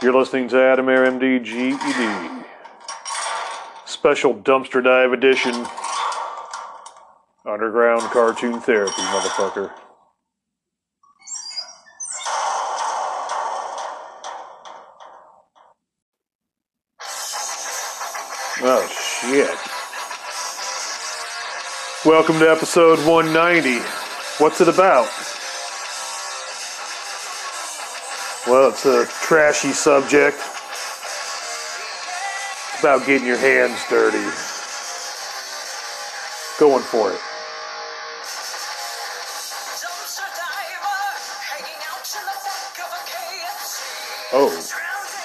You're listening to Adam Air MD GED. Special dumpster dive edition. Underground cartoon therapy, motherfucker. Oh, shit. Welcome to episode 190. What's it about? Well, it's a trashy subject. It's about getting your hands dirty. Going for it. Oh,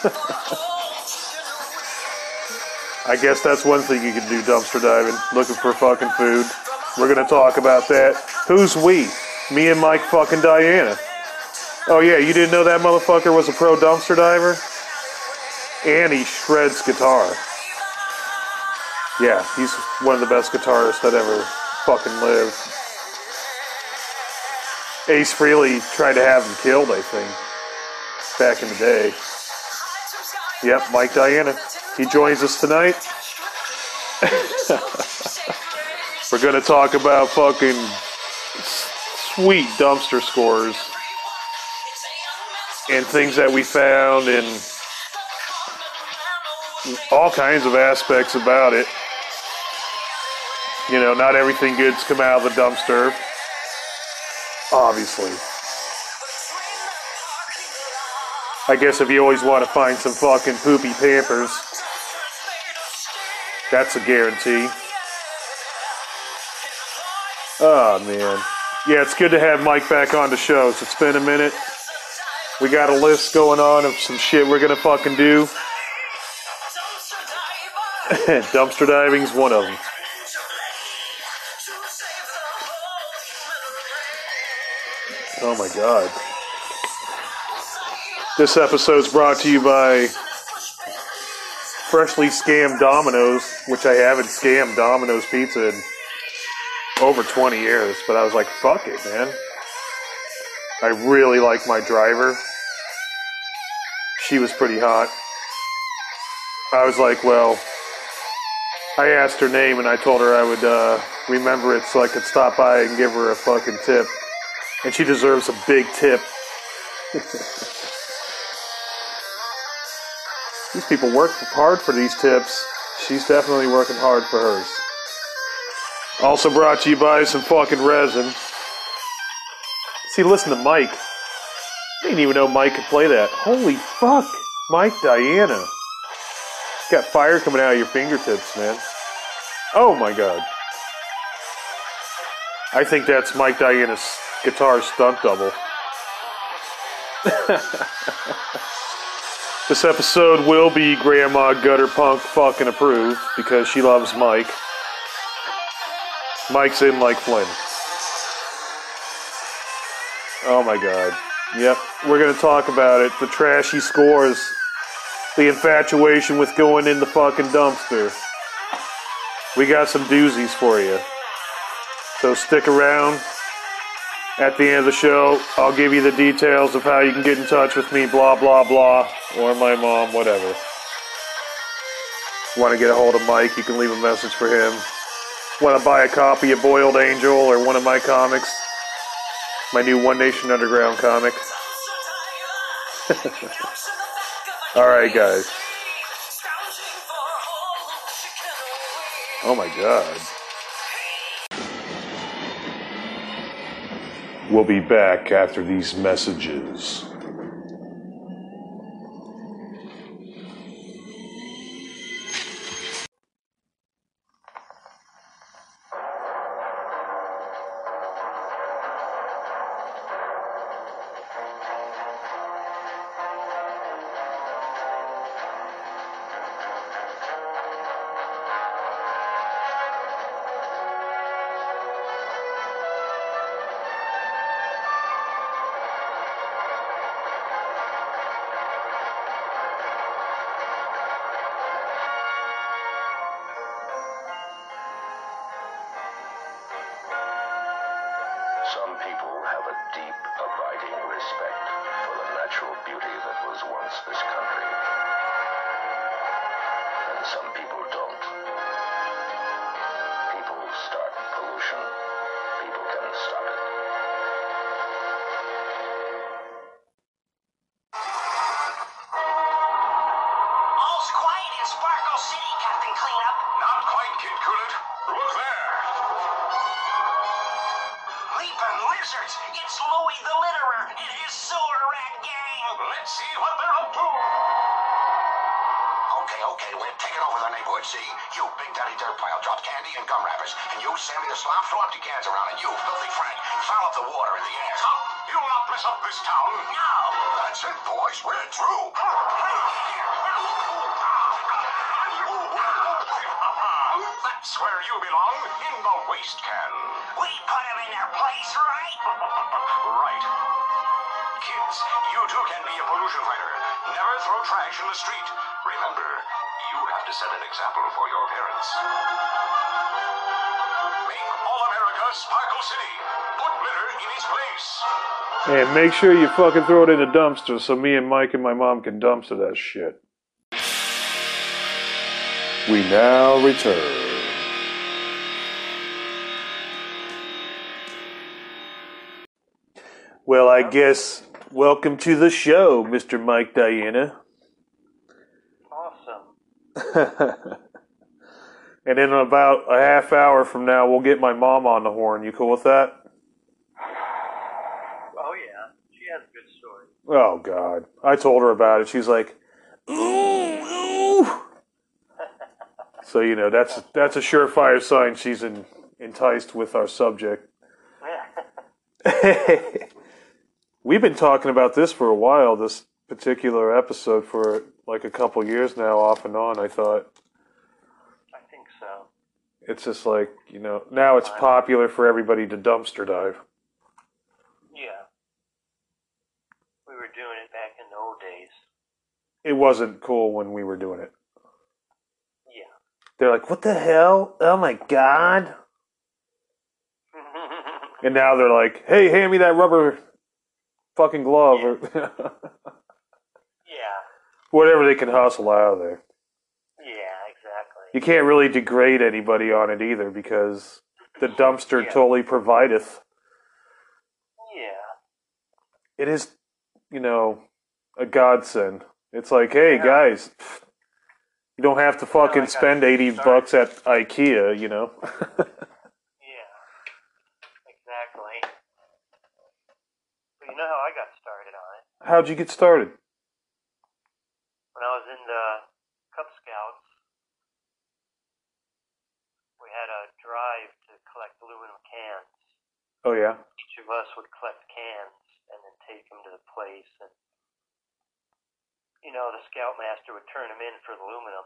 I guess that's one thing you can do dumpster diving, looking for fucking food. We're gonna talk about that. Who's we? Me and Mike fucking Diana. Oh yeah, you didn't know that motherfucker was a pro dumpster diver? And he shreds guitar. Yeah, he's one of the best guitarists that ever fucking lived. Ace Frehley tried to have him killed, I think, back in the day. Yep, Mike Diana. He joins us tonight. We're gonna talk about fucking sweet dumpster scores and things that we found and all kinds of aspects about it. You know, not everything good's come out of the dumpster. Obviously. I guess if you always want to find some fucking poopy pampers, that's a guarantee. Oh man. Yeah, it's good to have Mike back on the shows. It's been a minute. We got a list going on of some shit we're gonna fucking do. Dumpster diving's one of them. Oh my god. This episode's brought to you by Freshly Scammed Domino's, which I haven't scammed Domino's Pizza in over 20 years, but I was like, fuck it, man. I really like my driver. She was pretty hot. I was like, well, I asked her name and I told her I would uh, remember it so I could stop by and give her a fucking tip. And she deserves a big tip. these people work hard for these tips. She's definitely working hard for hers. Also brought to you by some fucking resin. See, listen to Mike. I didn't even know Mike could play that. Holy fuck, Mike Diana. Got fire coming out of your fingertips, man. Oh my god. I think that's Mike Diana's guitar stunt double. this episode will be Grandma Gutter Punk fucking approved because she loves Mike. Mike's in like Flynn. Oh my god. Yep, we're gonna talk about it. The trashy scores. The infatuation with going in the fucking dumpster. We got some doozies for you. So stick around. At the end of the show, I'll give you the details of how you can get in touch with me, blah, blah, blah, or my mom, whatever. Want to get a hold of Mike, you can leave a message for him. Want to buy a copy of Boiled Angel or one of my comics? My new One Nation Underground comic. Alright, guys. Oh my god. We'll be back after these messages. Mess up this town. No! That's it, boys. We're through. That's where you belong, in the waste can. We put them in their place, right? right. Kids, you too can be a pollution fighter. Never throw trash in the street. Remember, you have to set an example for your parents. Make all America Sparkle City. And make sure you fucking throw it in the dumpster so me and Mike and my mom can dumpster that shit. We now return. Well, I guess welcome to the show, Mr. Mike Diana. Awesome. and in about a half hour from now, we'll get my mom on the horn. You cool with that? Oh yeah, she has a good story. Oh God! I told her about it. She's like, "Ooh, ooh." so you know that's that's a surefire sign she's in, enticed with our subject. We've been talking about this for a while. This particular episode for like a couple years now, off and on. I thought I think so. it's just like you know now it's popular for everybody to dumpster dive. Yeah. We were doing it back in the old days. It wasn't cool when we were doing it. Yeah. They're like, "What the hell? Oh my God!" And now they're like, "Hey, hand me that rubber fucking glove or yeah. whatever they can hustle out of there." Yeah, exactly. You can't really degrade anybody on it either because the dumpster Yeah. totally provideth. Yeah. It is, you know, a godsend. It's like, hey Yeah. guys, you don't have to fucking spend eighty started- bucks at IKEA, you know. Yeah. Exactly. But you know how I got started on it? How'd you get started? When I was in the Cub Scouts, we had a drive to collect aluminum cans. Oh yeah. each of us would collect cans and then take them to the place and you know the scoutmaster would turn them in for the aluminum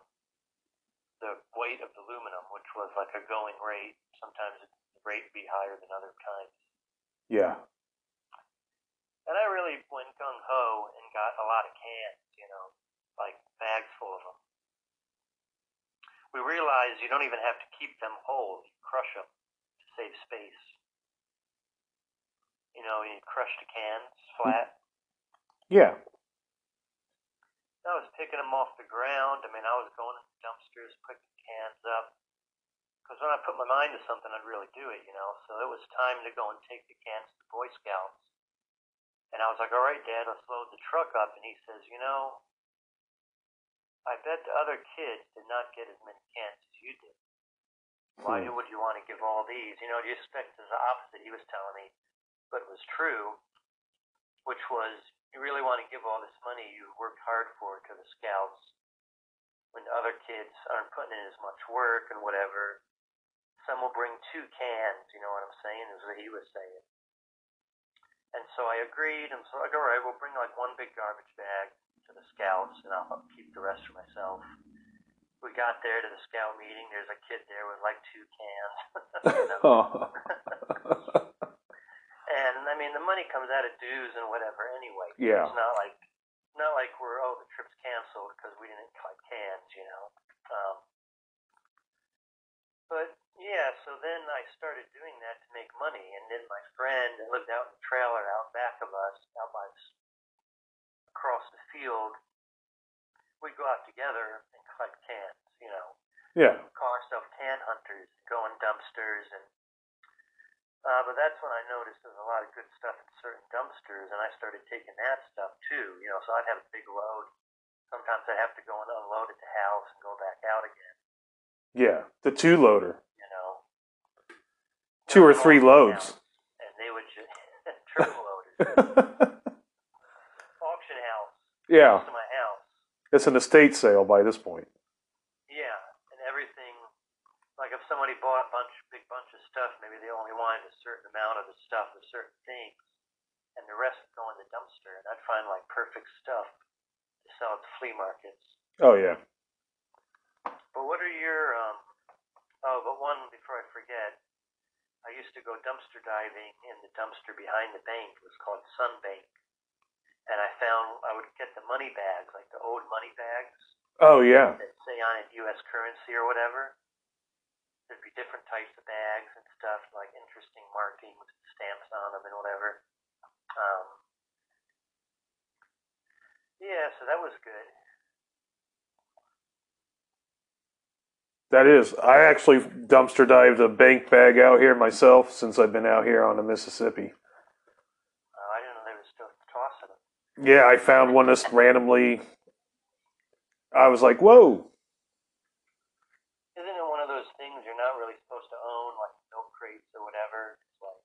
the weight of the aluminum which was like a going rate sometimes the rate would be higher than other times Yeah. and i really went gung-ho and got a lot of cans you know like bags full of them we realized you don't even have to keep them whole you crush them to save space you know, you crush the cans flat. Yeah. I was picking them off the ground. I mean, I was going to dumpsters, picking cans up. Because when I put my mind to something, I'd really do it, you know. So it was time to go and take the cans to the Boy Scouts. And I was like, all right, Dad, let's load the truck up. And he says, you know, I bet the other kids did not get as many cans as you did. Why Hmm. would you want to give all these? You know, the expect the opposite. He was telling me, but it was true, which was you really want to give all this money you worked hard for to the scouts when other kids aren't putting in as much work and whatever. Some will bring two cans, you know what I'm saying, is what he was saying. And so I agreed, and so like, all right, we'll bring like one big garbage bag to the scouts, and I'll keep the rest for myself. We got there to the scout meeting. There's a kid there with like two cans. Oh. I mean, the money comes out of dues and whatever anyway. Yeah. It's not like, not like we're oh the trip's canceled because we didn't collect cans, you know. Um, but yeah, so then I started doing that to make money, and then my friend lived out in the trailer out back of us, out by us, across the field, we'd go out together and collect cans, you know yeah. call ourselves can hunters, go in dumpsters, and uh, but that's when I noticed there's a lot of good stuff in certain dumpsters, and I started taking that stuff too. You know, so I'd have a big load. Sometimes I'd have to go and unload at the house and go back out again. Yeah. The two loader. You know, Two or three loads. accounts, and they would just triple loaded. Yeah, to my house. it's an estate sale by this point. Yeah, and everything. Like if somebody bought a bunch, bunch of stuff, maybe they only wanted a certain amount of the stuff, of certain things, and the rest would go in the dumpster. And I'd find like perfect stuff to sell at the flea markets. Oh yeah. But what are your um? Oh, but one before I forget, I used to go dumpster diving in the dumpster behind the bank. It was called Sun Bank, and I found I would get the money bags, like the old money bags Oh yeah. that say on it U.S. currency or whatever. There'd be different types of bags and stuff, like interesting markings, and stamps on them, and whatever. Um, yeah, so that was good. That is. I actually dumpster dived a bank bag out here myself since I've been out here on the Mississippi. Uh, I didn't know they were still tossing them. Yeah, I found one just randomly. I was like, whoa. Isn't it one of those things you're not really supposed to own, like milk crates or whatever? It's like,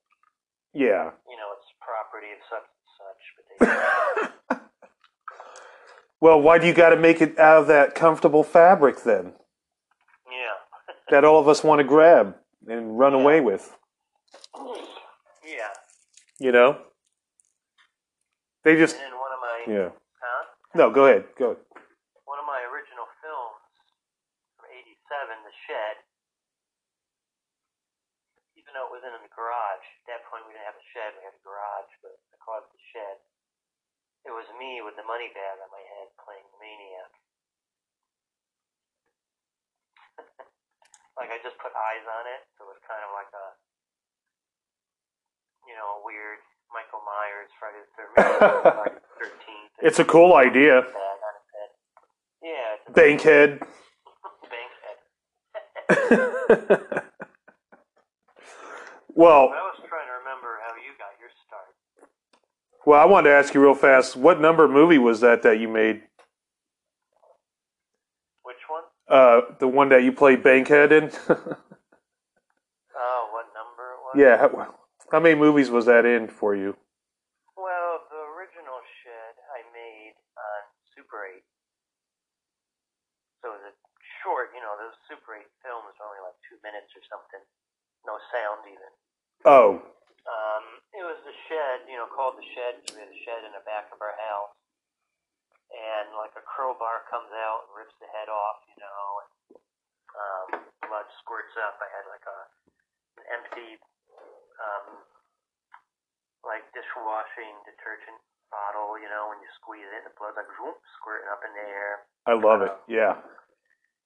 Yeah. you know, it's property of such and such, but they Well, why do you got to make it out of that comfortable fabric then? yeah. That all of us want to grab and run away with, yeah. you know? They just, And then one of my, yeah. huh? No, go ahead. Go. one of my original films from '87, The Shed. Even though it was in the garage, at that point we didn't have a shed, we had a garage, it the shed. It was me with the money bag on my head playing the maniac. like I just put eyes on it, so it was kind of like a, you know, a weird Michael Myers Friday the Thirteenth, Friday the Thirteenth. It's a cool idea. bag on his head. Yeah, it's a Bankhead. bank head. well, I was trying to remember how you got your start. Well, I wanted to ask you real fast. What number movie was that that you made? Which one? Uh, the one that you played Bankhead in? Oh, what number it was? yeah. How, how many movies was that in for you? Well, the original shed I made on Super 8. So it was a short, you know, those Super 8 films are only like two minutes or something. No sound even. Oh, Um, it was the shed, you know, called the shed because we had a shed in the back of our house. And like a crowbar comes out and rips the head off, you know, and um, blood squirts up. I had like a an empty, um, like dishwashing detergent bottle, you know, when you squeeze it, the blood's like whoop, squirting up in the air. I love it. Yeah.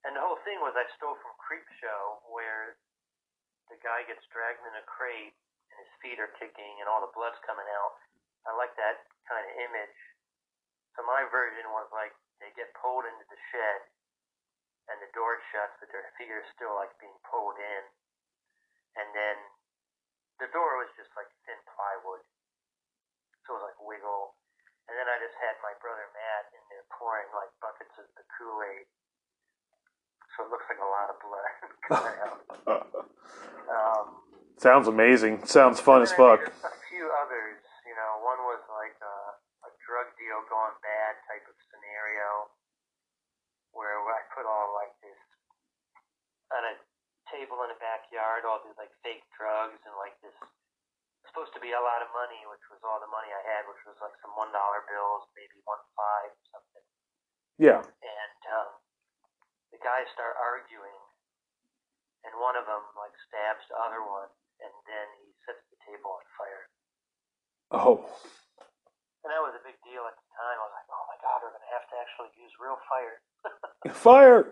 And the whole thing was I stole from Creep Show, where the guy gets dragged in a crate feet are kicking and all the blood's coming out. I like that kind of image. So my version was like they get pulled into the shed and the door shuts, but their feet are still like being pulled in. And then the door was just like thin plywood. So it was like wiggle. And then I just had my brother Matt in there pouring like buckets of the Kool Aid so it looks like a lot of blood coming out. Um, Sounds amazing. Sounds fun as fuck. A few others, you know, one was like a, a drug deal gone bad type of scenario, where I put all like this on a table in the backyard, all these like fake drugs and like this supposed to be a lot of money, which was all the money I had, which was like some one dollar bills, maybe one five or something Yeah. and um, the guys start arguing, and one of them like stabs the other one, and then he sets the table on fire. Oh. And that was a big deal at the time. I was like, oh my god, we're gonna have to actually use real fire. Fire.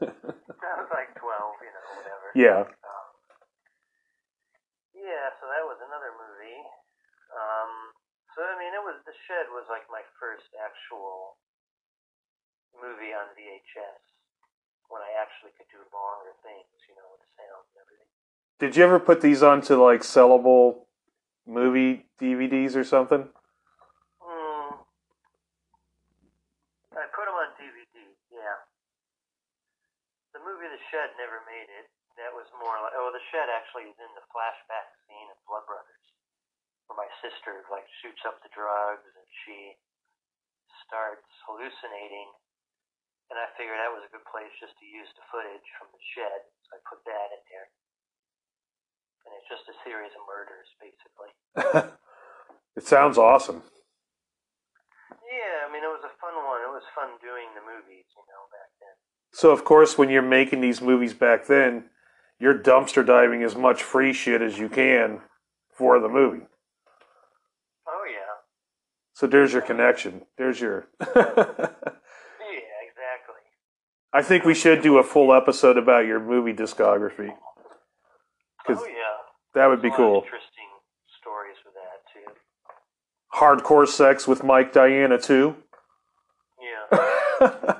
I was like 12, you know, whatever. yeah. Um, yeah, so that was another movie. Um, so I mean, it was the shed was like my first actual movie on VHS when I actually could do longer things, you know, with sound and everything. Did you ever put these onto like sellable movie DVDs or something? Hmm. I put them on DVD. Yeah. The movie The Shed never made it. That was more like oh, The Shed actually is in the flashback scene of Blood Brothers, where my sister like shoots up the drugs and she starts hallucinating, and I figured that was a good place just to use the footage from the shed, so I put that in there. And it's just a series of murders, basically. It sounds awesome. Yeah, I mean, it was a fun one. It was fun doing the movies, you know, back then. So of course, when you're making these movies back then, you're dumpster diving as much free shit as you can for the movie. Oh, yeah. So there's your connection. There's your. Yeah, exactly. I think we should do a full episode about your movie discography. Oh, yeah. That would be a lot of cool. Interesting stories with that, too. Hardcore sex with Mike Diana too. Yeah.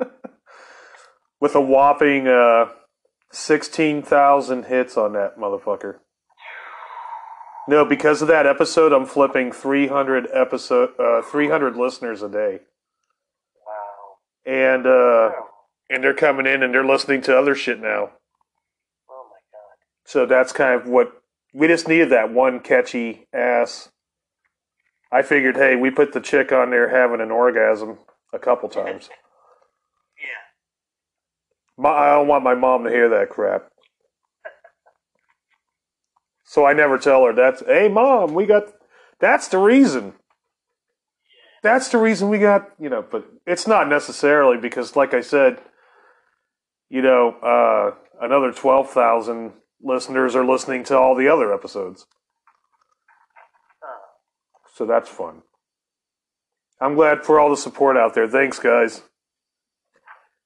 with a whopping uh, sixteen thousand hits on that motherfucker. No, because of that episode, I'm flipping three hundred episode, uh, three hundred listeners a day, wow. and uh, Wow. and they're coming in and they're listening to other shit now. So that's kind of what we just needed that one catchy ass. I figured, hey, we put the chick on there having an orgasm a couple times. Yeah. My, I don't want my mom to hear that crap. So I never tell her that's, hey, mom, we got, that's the reason. That's the reason we got, you know, but it's not necessarily because, like I said, you know, uh, another 12,000 listeners are listening to all the other episodes. So that's fun. I'm glad for all the support out there. Thanks, guys.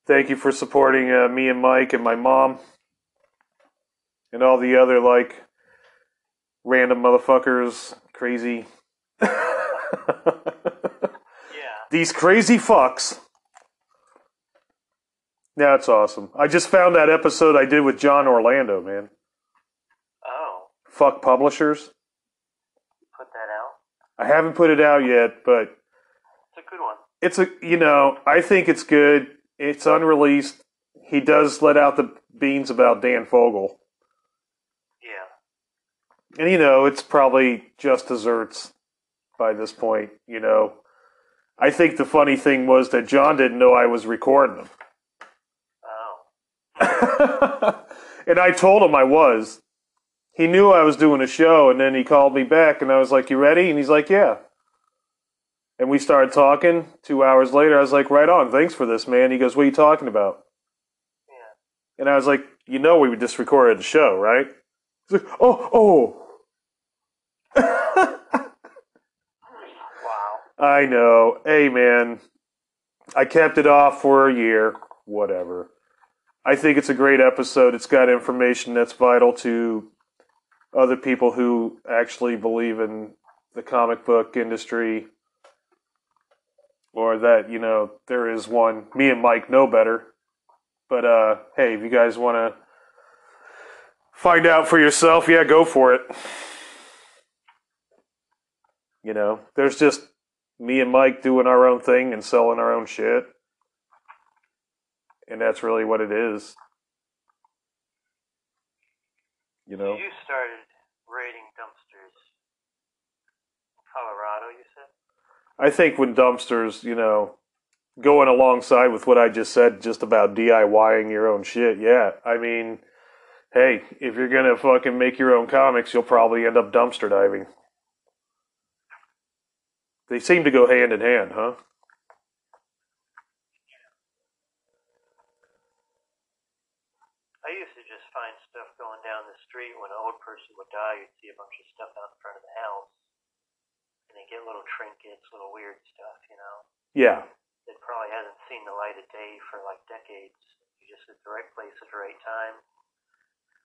Thank you for supporting uh, me and Mike and my mom and all the other like random motherfuckers, crazy. Yeah. These crazy fucks. Yeah, it's awesome. I just found that episode I did with John Orlando, man. Fuck publishers. Put that out. I haven't put it out yet, but It's a good one. it's a you know I think it's good. It's unreleased. He does let out the beans about Dan Fogel, Yeah. and you know it's probably just desserts by this point. You know, I think the funny thing was that John didn't know I was recording them, Oh. and I told him I was. He knew I was doing a show, and then he called me back, and I was like, "You ready?" And he's like, "Yeah." And we started talking. Two hours later, I was like, "Right on. Thanks for this, man." He goes, "What are you talking about?" Yeah. And I was like, "You know, we just recorded the show, right?" He's like, "Oh, oh." Wow. I know. Hey, man. I kept it off for a year. Whatever. I think it's a great episode. It's got information that's vital to other people who actually believe in the comic book industry or that, you know, there is one. Me and Mike know better. But, uh, hey, if you guys want to find out for yourself, yeah, go for it. You know, there's just me and Mike doing our own thing and selling our own shit. And that's really what it is. You know? You started raiding dumpsters in Colorado, you said? I think when dumpsters, you know, going alongside with what I just said just about DIYing your own shit, yeah. I mean, hey, if you're gonna fucking make your own comics, you'll probably end up dumpster diving. They seem to go hand in hand, huh? I used to just find stuff going down the street when an old person would die. You'd see a bunch of stuff out in front of the house. And they get little trinkets, little weird stuff, you know? Yeah. That probably hasn't seen the light of day for like decades. You just at the right place at the right time.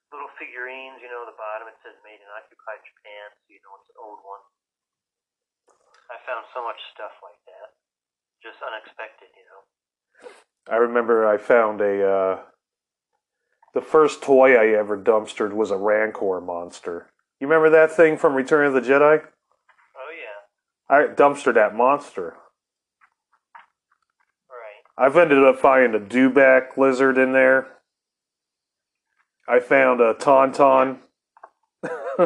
Little figurines, you know, the bottom it says made in occupied Japan, so you know it's an old one. I found so much stuff like that. Just unexpected, you know? I remember I found a uh, the first toy I ever dumpstered was a Rancor monster. You remember that thing from Return of the Jedi? I dumpstered that monster. Right. I've ended up finding a dewback lizard in there. I found a tauntaun.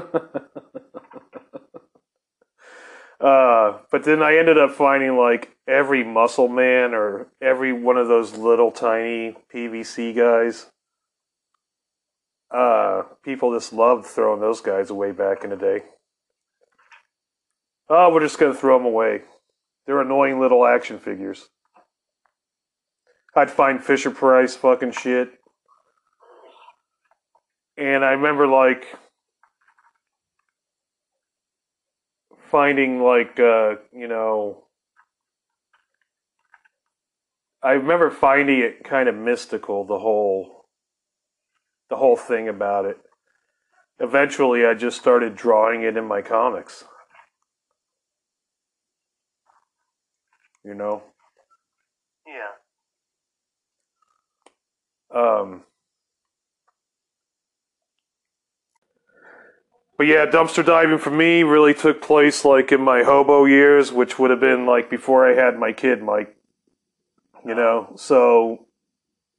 Uh, but then I ended up finding like every muscle man or every one of those little tiny PVC guys. Uh, people just loved throwing those guys away back in the day. Oh, we're just gonna throw them away. They're annoying little action figures. I'd find Fisher Price fucking shit. And I remember like finding like uh, you know I remember finding it kind of mystical the whole the whole thing about it. Eventually I just started drawing it in my comics. You know? Yeah. Um, but yeah, dumpster diving for me really took place like in my hobo years, which would have been like before I had my kid, Mike. You know, so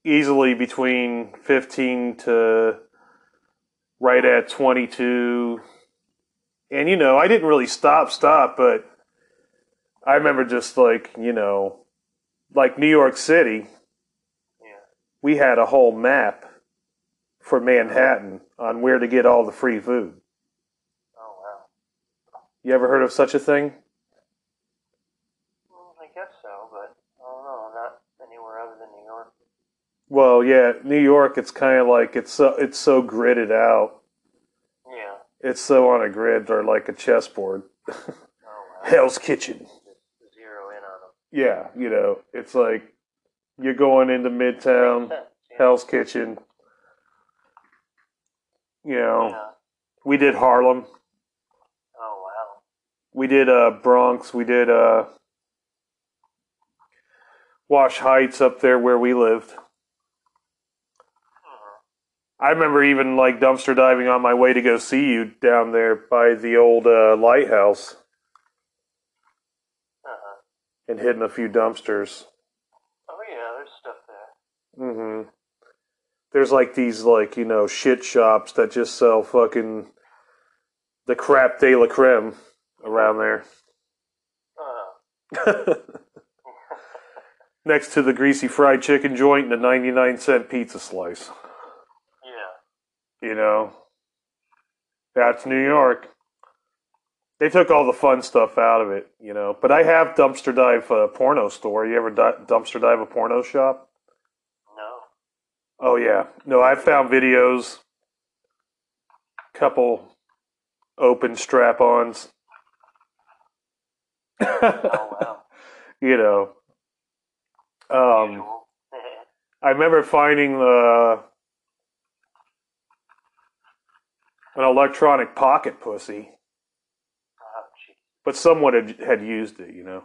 easily between 15 to right at 22. And you know, I didn't really stop, stop, but I remember just like, you know, like New York City, Yeah. we had a whole map for Manhattan on where to get all the free food. Oh wow. You ever heard of such a thing? Mm, I guess so, but I don't know. Not anywhere other than New York. Well, yeah, New York. It's kind of like it's so it's so gridded out. Yeah. It's so on a grid or like a chessboard. Oh wow. Hell's Kitchen. Just zero in on them. Yeah, you know, it's like you're going into Midtown. Hell's Kitchen. You know, Yeah. we did Harlem. Oh wow. We did uh, Bronx. We did uh, Wash Heights up there where we lived. Mhm. I remember even like dumpster diving on my way to go see you down there by the old uh, lighthouse And hitting a few dumpsters. Oh yeah, there's stuff there. Mm-hmm. There's like these like you know shit shops that just sell fucking the crap de la creme around there. Uh-huh. Next to the greasy fried chicken joint and the 99 cent pizza slice. Yeah. You know, that's New York. They took all the fun stuff out of it, you know. But I have dumpster dive a porno store. You ever di- dumpster dive a porno shop? No. Oh yeah, no. I found videos, couple open strap-ons. Oh wow. you know, um, I remember finding uh, an electronic pocket pussy. But someone had, had used it, you know.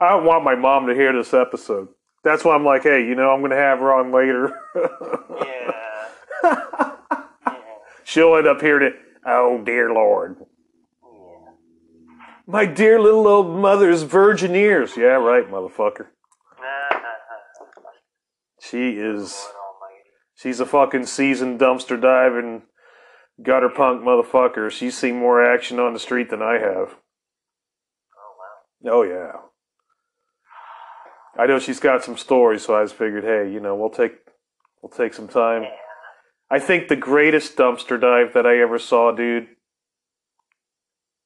I don't want my mom to hear this episode. That's why I'm like, hey, you know, I'm going to have her on later. Yeah. Yeah. She'll end up hearing it. Oh, dear Lord. Yeah. My dear little old mother's virgin ears. Yeah, right, motherfucker. She is, she's a fucking seasoned dumpster diving gutter punk motherfucker. She's seen more action on the street than I have. Oh. Yeah. I know she's got some stories, so I just figured, hey, you know, we'll take we'll take some time. Yeah. I think the greatest dumpster dive that I ever saw, dude.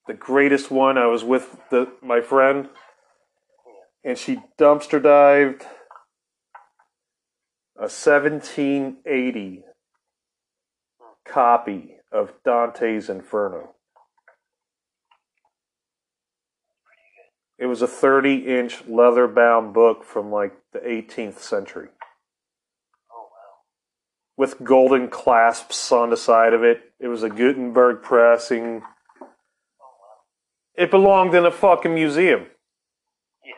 The greatest one. I was with the my friend, and she dumpster dived a 1780 copy of Dante's Inferno. It was a 30 inch leather bound book from like the 18th century Oh wow. with golden clasps on the side of it. It was a Gutenberg pressing. It belonged in a fucking museum. Yeah.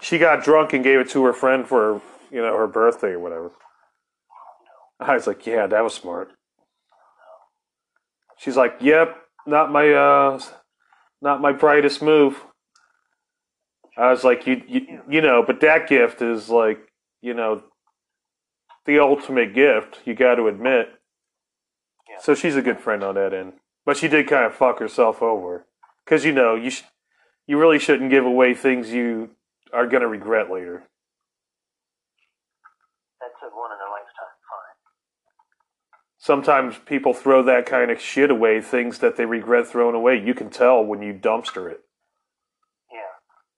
She got drunk and gave it to her friend for, you know, her birthday or whatever. I was like, yeah, that was smart. She's like, yep, not my, uh, not my brightest move. I was like, you, you, you know, but that gift is like, you know, the ultimate gift. You got to admit. Yeah. So she's a good friend on that end, but she did kind of fuck herself over because you know you sh- you really shouldn't give away things you are going to regret later. That's a one in a lifetime fine. Sometimes people throw that kind of shit away, things that they regret throwing away. You can tell when you dumpster it.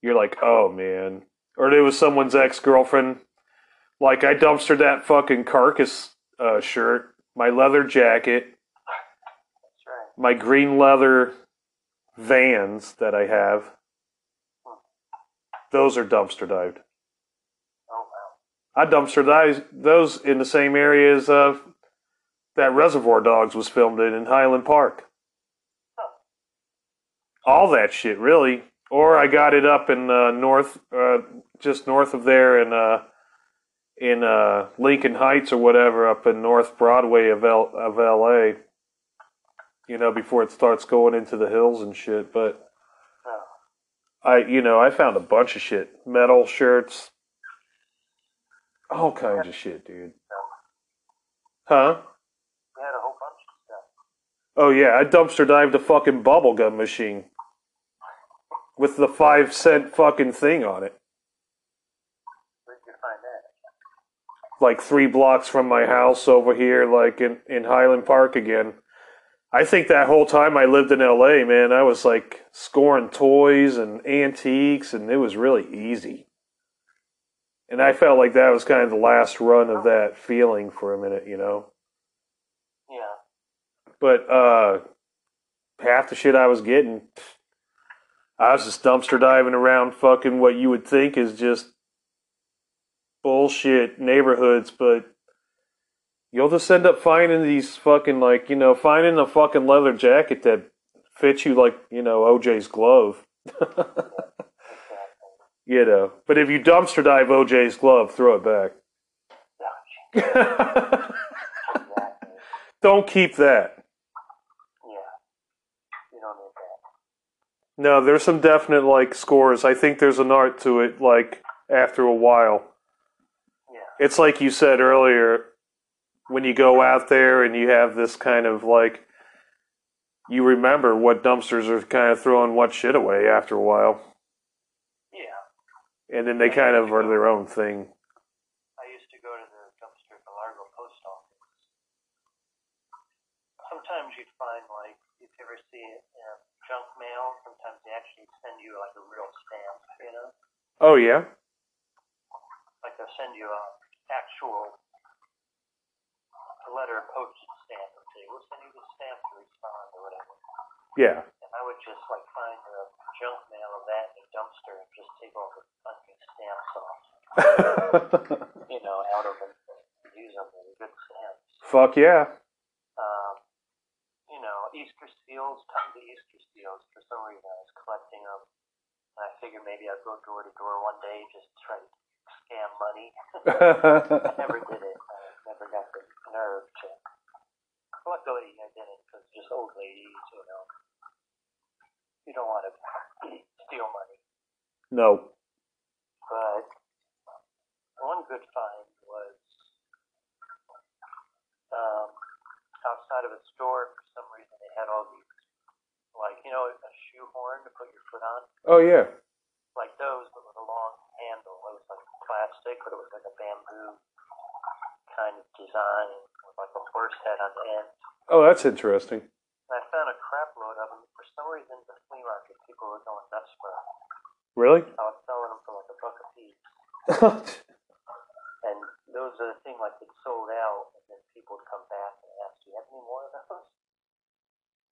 You're like, oh man. Or it was someone's ex girlfriend. Like, I dumpstered that fucking carcass uh, shirt, my leather jacket, right. my green leather vans that I have. Those are dumpster dived. Oh wow. I dumpster dived those in the same area as uh, that Reservoir Dogs was filmed in in Highland Park. All that shit, really. Or I got it up in uh, north, uh, just north of there in uh, in uh, Lincoln Heights or whatever, up in North Broadway of L- of L.A. You know, before it starts going into the hills and shit. But Oh. I, you know, I found a bunch of shit, metal shirts, all kinds of shit, dude. Huh? Had a whole bunch. Oh yeah, I dumpster dived a fucking bubblegum machine with the five cent fucking thing on it, Where'd you find that? like three blocks from my house over here, like in in Highland Park again. I think that whole time I lived in L.A., man, I was like scoring toys and antiques, and it was really easy. And I felt like that was kind of the last run of that feeling for a minute, you know. Yeah. But uh half the shit I was getting, I was just dumpster diving around fucking what you would think is just bullshit neighborhoods, but you'll just end up finding these fucking like, you know, finding a fucking leather jacket that fits you like, you know, OJ's glove. you know. But if you dumpster dive OJ's glove, throw it back. Don't keep that. Yeah. You don't need that. No, there's some definite like scores. I think there's an art to it. Like after a while, Yeah. it's like you said earlier, when you go out there and you have this kind of like, you remember what dumpsters are kind of throwing what shit away after a while, Yeah. and then they kind of are their own thing. I used to go to the dumpster at the Largo post office. Sometimes you'd find like if you ever see it in a junk mail, sometimes they actually send you like a real stamp, you know? Oh yeah, Like they'll send you a actual a letter, postage stamp, and say, "We'll send you the stamp to respond" or whatever. yeah. And I would just like find the junk mail of that in a dumpster and just take all the funky stamps off, you know, out of them, and use them as good stamps. Fuck yeah. um, you know, Easter seals, tons of Easter seals. For some reason, I was collecting them. And I figured maybe I'd go door to door one day just to try to scam money. I never did it. I never got the nerve to. Luckily, I didn't because just old ladies, you know, you don't want to steal money. no. But one good find was um, outside of a store. For some reason, they had all these, like you know, a shoe horn to put your foot on, Oh yeah. like those, but with a long handle. It was like plastic, but it was like a bamboo kind of design with like a horse head on the end. Oh, that's interesting. And I found a crap load of them. For some reason, the flea market people were going nuts for them. Really? I was selling them for like a buck a piece. And those are the thing like it sold out, and then people would come back and ask, "Do you have any more of those?"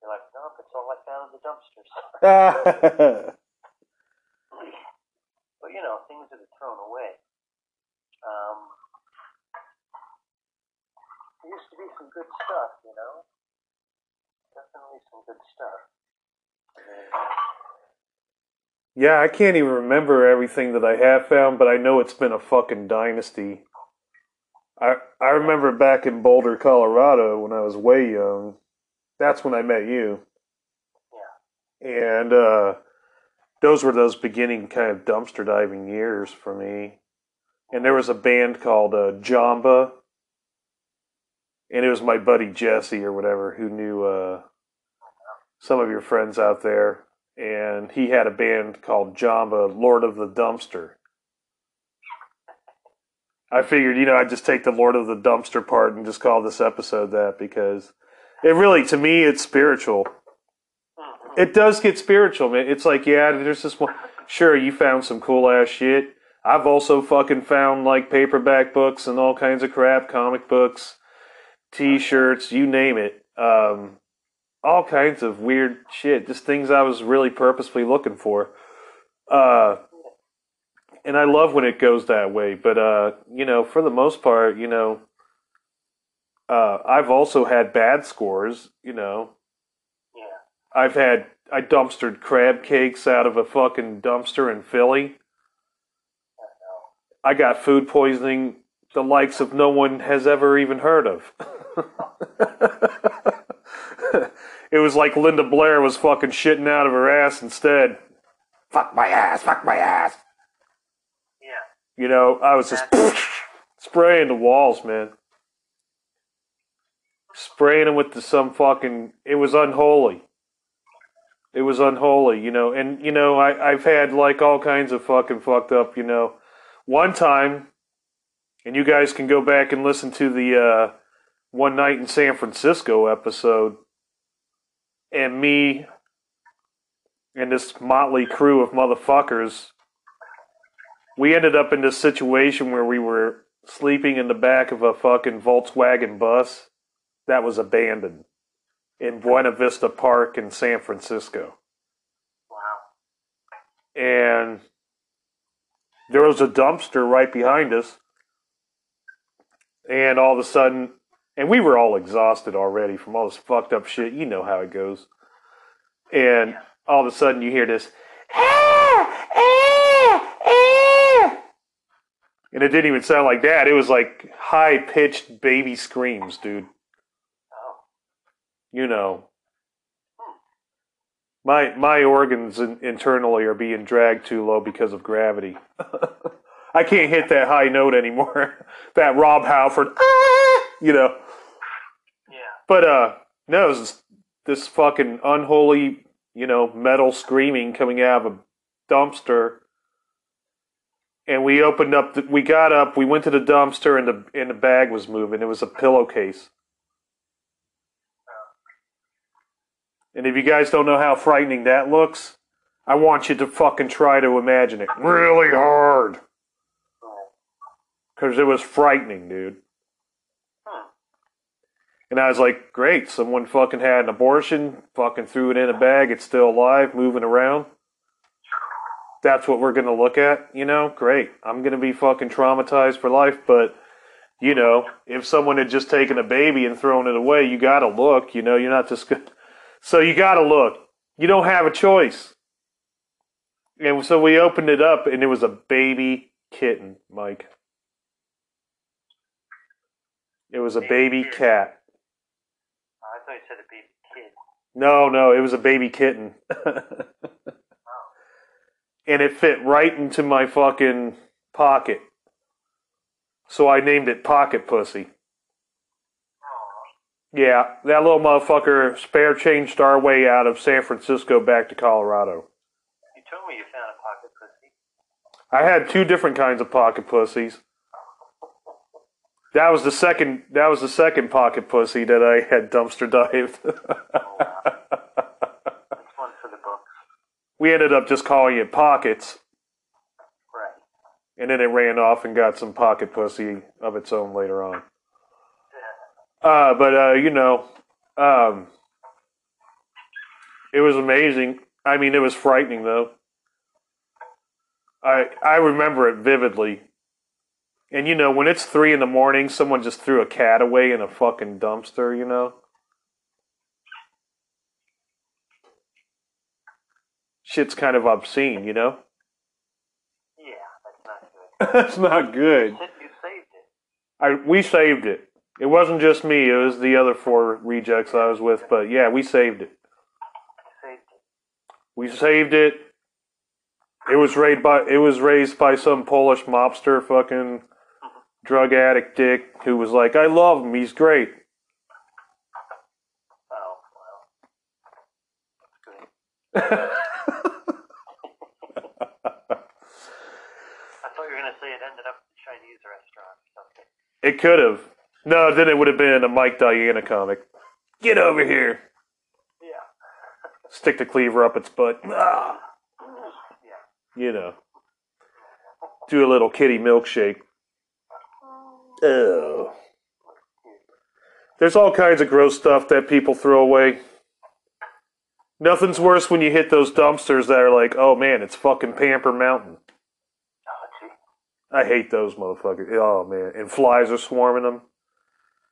You're like, "No, it's all I found in the dumpsters." but you know, things that are thrown away. Um, there used to be some good stuff, you know. Definitely some good stuff. Yeah, I can't even remember everything that I have found, but I know it's been a fucking dynasty. I I remember back in Boulder, Colorado, when I was way young. That's when I met you. And uh, those were those beginning kind of dumpster diving years for me. And there was a band called uh, Jamba, and it was my buddy Jesse or whatever who knew uh, some of your friends out there. and he had a band called Jamba, Lord of the Dumpster. I figured, you know, I'd just take the Lord of the Dumpster part and just call this episode that because it really, to me, it's spiritual. It does get spiritual, man. It's like, yeah, there's this one. Sure, you found some cool ass shit. I've also fucking found like paperback books and all kinds of crap, comic books, t-shirts, you name it. Um, all kinds of weird shit. Just things I was really purposefully looking for. Uh, and I love when it goes that way. But uh, you know, for the most part, you know, uh, I've also had bad scores. You know. I've had I dumpstered crab cakes out of a fucking dumpster in Philly. I got food poisoning the likes of no one has ever even heard of. it was like Linda Blair was fucking shitting out of her ass instead. Fuck my ass, fuck my ass. Yeah. You know, I was just spraying the walls, man. Spraying them with the, some fucking. It was unholy. It was unholy, you know. And you know, I I've had like all kinds of fucking fucked up, you know. One time, and you guys can go back and listen to the uh, one night in San Francisco episode, and me and this motley crew of motherfuckers we ended up in this situation where we were sleeping in the back of a fucking Volkswagen bus that was abandoned in Buena Vista Park in San Francisco. Wow. And there was a dumpster right behind us. And all of a sudden, and we were all exhausted already from all this fucked up shit. You know how it goes. And all of a sudden, you hear this. "Ah, ah, ah." And it didn't even sound like that. It was like high pitched baby screams, dude. You know. My my organs in, internally are being dragged too low because of gravity. I can't hit that high note anymore. that Rob Halford, "Ah," you know. Yeah. But uh, no, this, this fucking unholy, you know, metal screaming coming out of a dumpster. And we opened up. The, we got up. We went to the dumpster, and the and the bag was moving. It was a pillowcase. And if you guys don't know how frightening that looks, I want you to fucking try to imagine it really hard. Because it was frightening, dude. And I was like, great, someone fucking had an abortion, fucking threw it in a bag, it's still alive, moving around. That's what we're gonna look at, you know? Great. I'm gonna be fucking traumatized for life, but, you know, if someone had just taken a baby and thrown it away, you gotta look, you know, you're not just gonna. So you gotta look. You don't have a choice. And so we opened it up, and it was a baby kitten, Mike. It was a baby cat. Oh, I thought you said a baby kid. No, no, it was a baby kitten. and it fit right into my fucking pocket. So I named it Pocket Pussy. Yeah, that little motherfucker spare changed our way out of San Francisco back to Colorado. You told me you found a pocket pussy. I had two different kinds of pocket pussies. That was the second. That was the second pocket pussy that I had dumpster dived. That's one for the books. we ended up just calling it pockets, Right. and then it ran off and got some pocket pussy of its own later on. Uh, but uh, you know, um, it was amazing. I mean, it was frightening though. I I remember it vividly. And you know, when it's three in the morning, someone just threw a cat away in a fucking dumpster. You know, shit's kind of obscene. You know, Yeah, that's not good. that's not good. You saved it. I we saved it. It wasn't just me, it was the other four rejects I was with, but yeah, we saved it. We saved it. It was raised by it was raised by some Polish mobster fucking drug addict dick who was like, I love him, he's great. I thought you were going to say it ended up at the Chinese restaurant or something. It could have. No, then it would have been a Mike Diana comic. Get over here. Yeah. Stick the cleaver up its butt. Ah, Yeah. you know. Do a little kitty milkshake. Oh. There's all kinds of gross stuff that people throw away. Nothing's worse when you hit those dumpsters that are like, oh man, it's fucking Pamper Mountain. Oh. I hate those motherfuckers. Oh man, and flies are swarming them.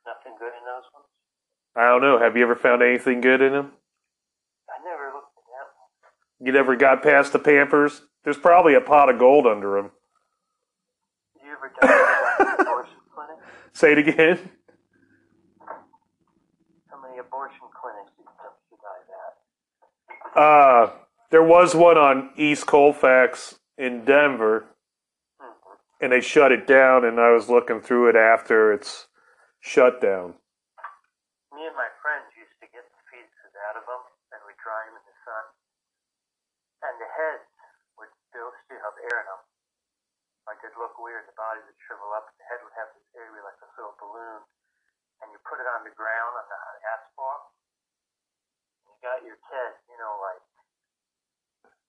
Nothing good in those ones? I don't know. Have you ever found anything good in them? I never looked at that one. You never got past the Pampers? There's probably a pot of gold under them. You ever an abortion clinic? Say it again. How many abortion clinics did you at? Uh, there was one on East Colfax in Denver, Mm-hmm. and they shut it down. And I was looking through it after its shut down. Me and my friends used to get the fetuses out of them, and we'd dry them in the sun. And the heads would have air in them. Like they'd look weird, the body would shrivel up, the head would have this area like a little balloon. And you put it on the ground on the asphalt. And you got your Ted, you know, like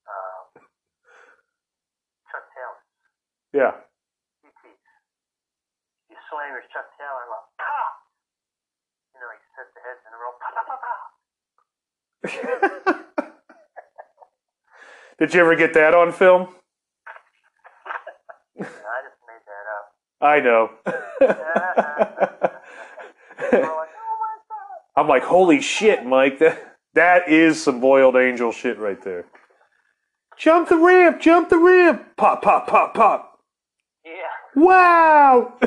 um, Chuck Taylor, Yeah. ETs. You slam your Chuck Taylor and like, pop! You know, you set the heads in a row, pop, pop, pop, pop. Did you ever get that on film? I just made that up. I know. Like, oh. I'm like, holy shit, Mike. That that is some boiled angel shit right there. Jump the ramp, jump the ramp. Pop, pop, pop, pop. Yeah. Wow.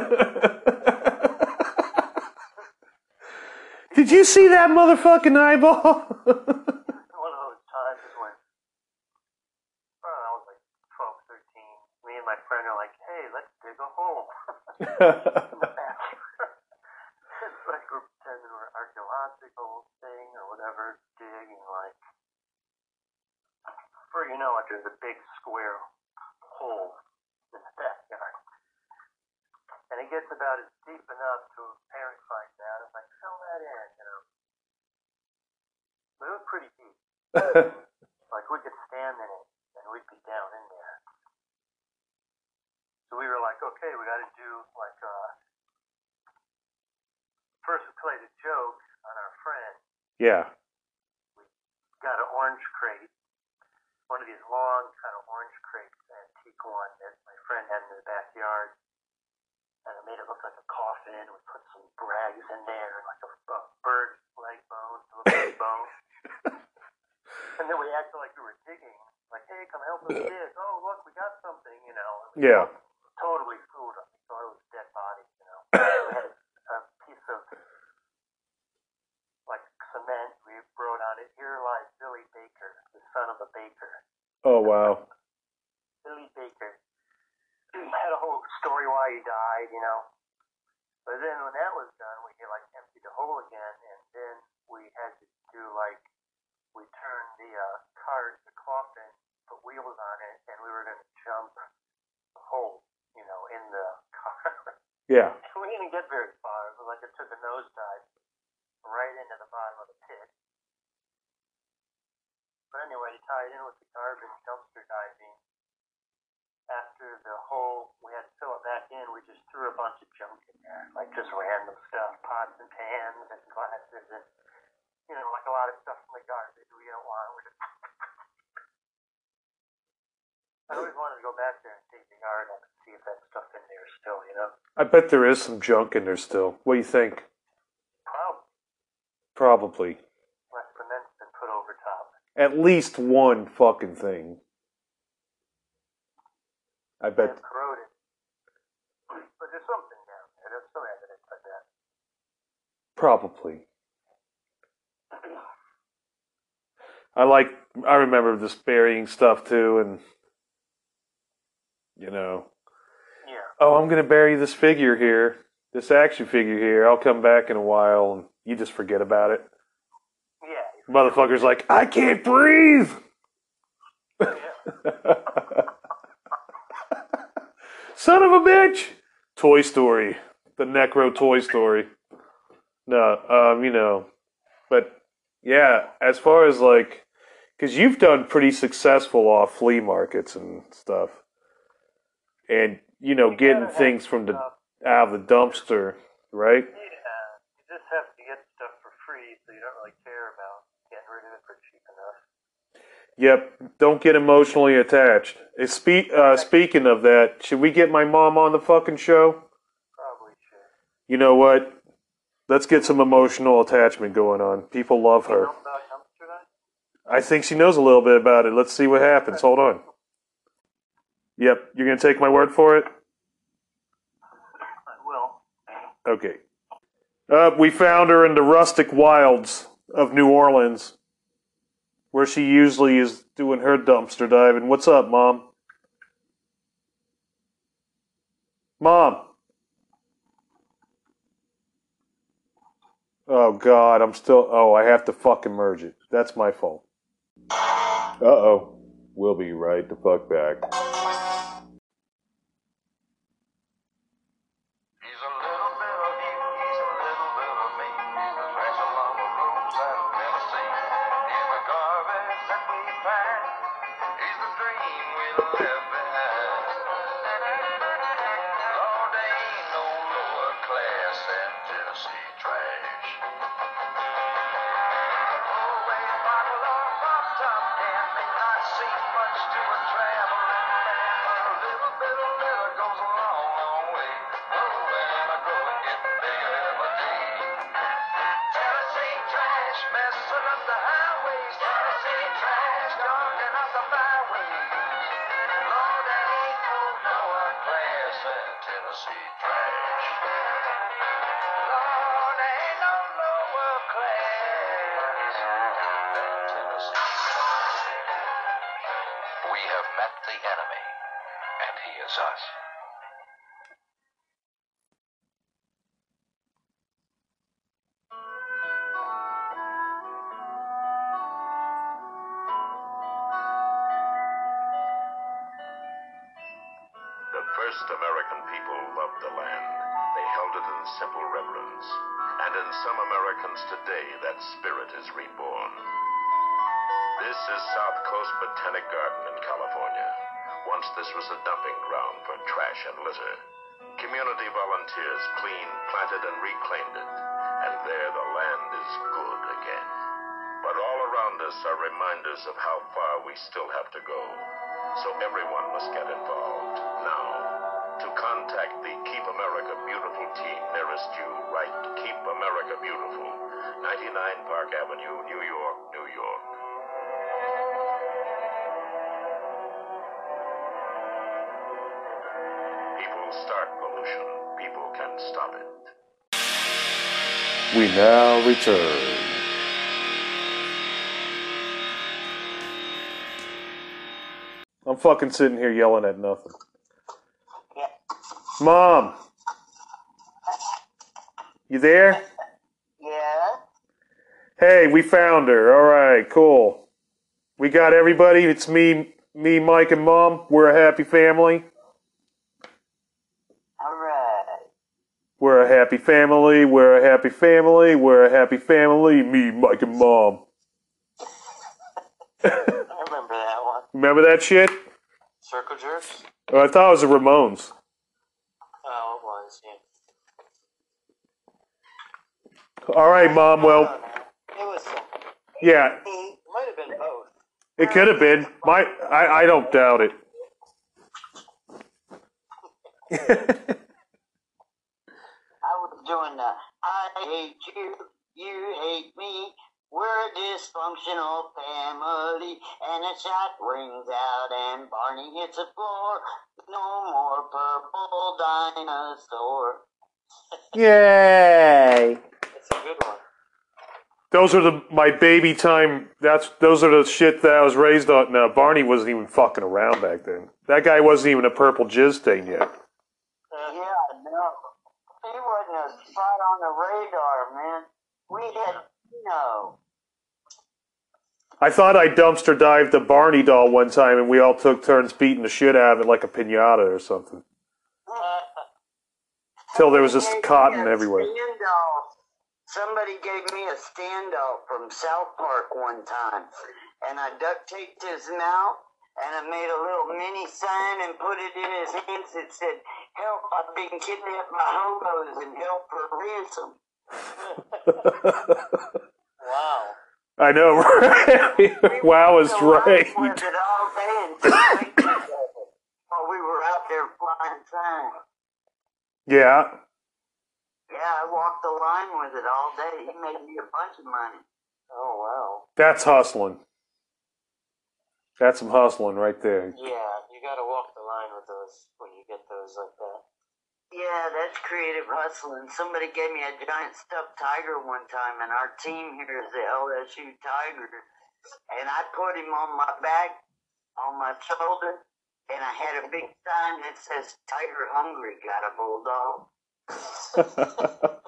Did you see that motherfucking eyeball? One of those times when, I don't know, I was like 12, 13. Me and my friend are like, hey, let's dig a hole. in the backyard. it's like we're pretending we're archaeological thing or whatever, digging like, for you know, like there's a big square hole in the backyard. And it gets about as deep enough to a parent finds out. It's like, fill that in, you know. But it was pretty deep. Like we could stand in it and we'd be down in there. So we were like, okay, we got to do like uh first we played a joke on our friend. yeah. We got an orange crate, one of these long kind of orange crates, antique one that my friend had in the backyard. And I made it look like a coffin. We put some brags in there, like a, a bird leg bone, a little bit bone. And then we acted like we were digging, like, hey, come help us dig. Oh, look, we got something, you know. Yeah. Totally fooled them. They thought it was dead bodies, you know. we had a piece of, like, cement. We wrote on it, here lies Billy Baker, the son of a baker. Oh wow. Billy Baker. had a whole story why he died, you know. But then when that was done, we had, like, emptied the hole again, and then we had to do, like, we turned the uh, cart, the coffin, put wheels on it, and we were going to jump the hole, you know, in the car. Yeah. we didn't get very far. Was like it took a nosedive right into the bottom of the pit. But anyway, tied in with the garbage dumpster diving. After the hole, we had to fill it back in. We just threw a bunch of junk in there, like just random stuff, pots and pans and glasses, and you know, like a lot of stuff from the garbage we don't want. We just I always wanted to go back there and dig the yard and see if that stuff in there still, you know. I bet there is some junk in there still. What do you think? Probably Probably. less cement's been put over top. At least one fucking thing. I bet. and corroded. But there's something down there. There's some evidence of that. Probably. I like. I remember this burying stuff too, and you know, Yeah. oh, I'm gonna bury this figure here, this action figure here. I'll come back in a while, and you just forget about it. Yeah. Motherfucker's like, I can't breathe. Son of a bitch! Toy Story. The Necro Toy Story. No, um, you know. But yeah, as far as like, because you've done pretty successful off flea markets and stuff. And, you know, getting things from the out of the dumpster, right? Yeah, you just have to get stuff for free, so you don't really care about getting rid of it for cheap enough. Yep. Don't get emotionally attached. Spe- uh, speaking of that, should we get my mom on the fucking show? Probably should. You know what? Let's get some emotional attachment going on. People love You her. I think she knows a little bit about it. Let's see what happens. Hold on. Yep. You're going to take my word for it? I will. Okay. Uh, we found her in the rustic wilds of New Orleans, where she usually is doing her dumpster diving. What's up, Mom? Mom. Oh, God. I'm still. Oh, I have to fucking merge it. That's my fault. Uh oh. We'll be right the fuck back. Us. The first American people loved the land. They held it in simple reverence. And in some Americans today, that spirit is reborn. This is South Coast Botanic Garden in California. Once this was a dumping ground for trash and litter. Community volunteers cleaned, planted, and reclaimed it. And there the land is good again. But all around us are reminders of how far we still have to go. So everyone must get involved now. To contact the Keep America Beautiful team nearest you, write Keep America Beautiful, 99 Park Avenue, New York, New York. Start pollution. People can stop it. We now return. I'm fucking sitting here yelling at nothing. Yeah. Mom! You there? Yeah. Hey, we found her. All right, cool. We got everybody. It's me, me, Mike, and Mom. We're a happy family. All right. We're a happy family. We're a happy family. We're a happy family. Me, Mike, and Mom. I remember that one. Remember that shit? Circle jerks? Oh, I thought it was the Ramones. Oh, it was, yeah. All right, Mom. Well, oh, It was yeah, It might have been both. it could have been. My, I, I don't doubt it. I doing the I hate you, you hate me. We're a dysfunctional family, and a shot rings out, and Barney hits the floor. No more purple dinosaur. Yay! That's a good one. Those are the my baby time. That's those are the shit that I was raised on. Now Barney wasn't even fucking around back then. That guy wasn't even a purple jizz stain yet. Uh, Yeah, no. He wasn't a spot on the radar, man. We had, you know. I thought I dumpster dived a Barney doll one time, and we all took turns beating the shit out of it like a pinata or something. till there was just cotton everywhere. Somebody gave me a standoff from South Park one time, and I duct taped his mouth, and I made a little mini sign and put it in his hands that said, "Help! I've been kidnapped by hobos and help for ransom." Wow. I know, right? wow is We walked the line right. With it all day until we while we were out there flying signs. Yeah. Yeah, I walked the line with it all day. He made me a bunch of money. Oh wow. That's hustling. That's some hustling right there. Yeah, you got to walk the line with those when you get those like that. Yeah, that's creative hustling. Somebody gave me a giant stuffed tiger one time, and our team here is the LSU Tigers. And I put him on my back, on my shoulder, and I had a big sign that says "Tiger Hungry got a bulldog."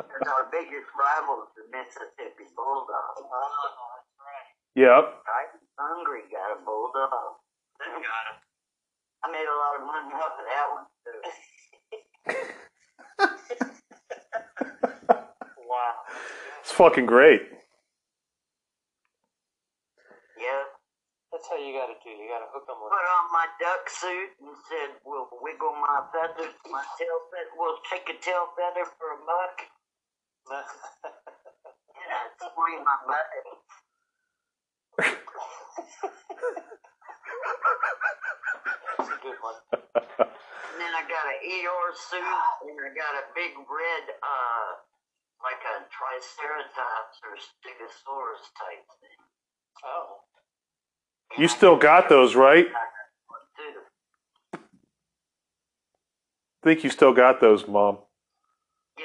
Because our biggest rival is the Mississippi Bulldogs. Oh, that's right. yep. Tiger Hungry got a bulldog. Got him. I made a lot of money off of that one too. Wow. It's fucking great. Yeah. That's how you got to do. You got to hook them with. put on my duck suit and said, "We'll wiggle my feathers, my tail feather. We'll take a tail feather for a buck." And I swing my butt. That's a good one. And then I got an Eeyore suit, and I got a big red, uh, like a Triceratops or Stegosaurus type thing. Oh. You still got those, right? Too. think you still got those, Mom. Yeah,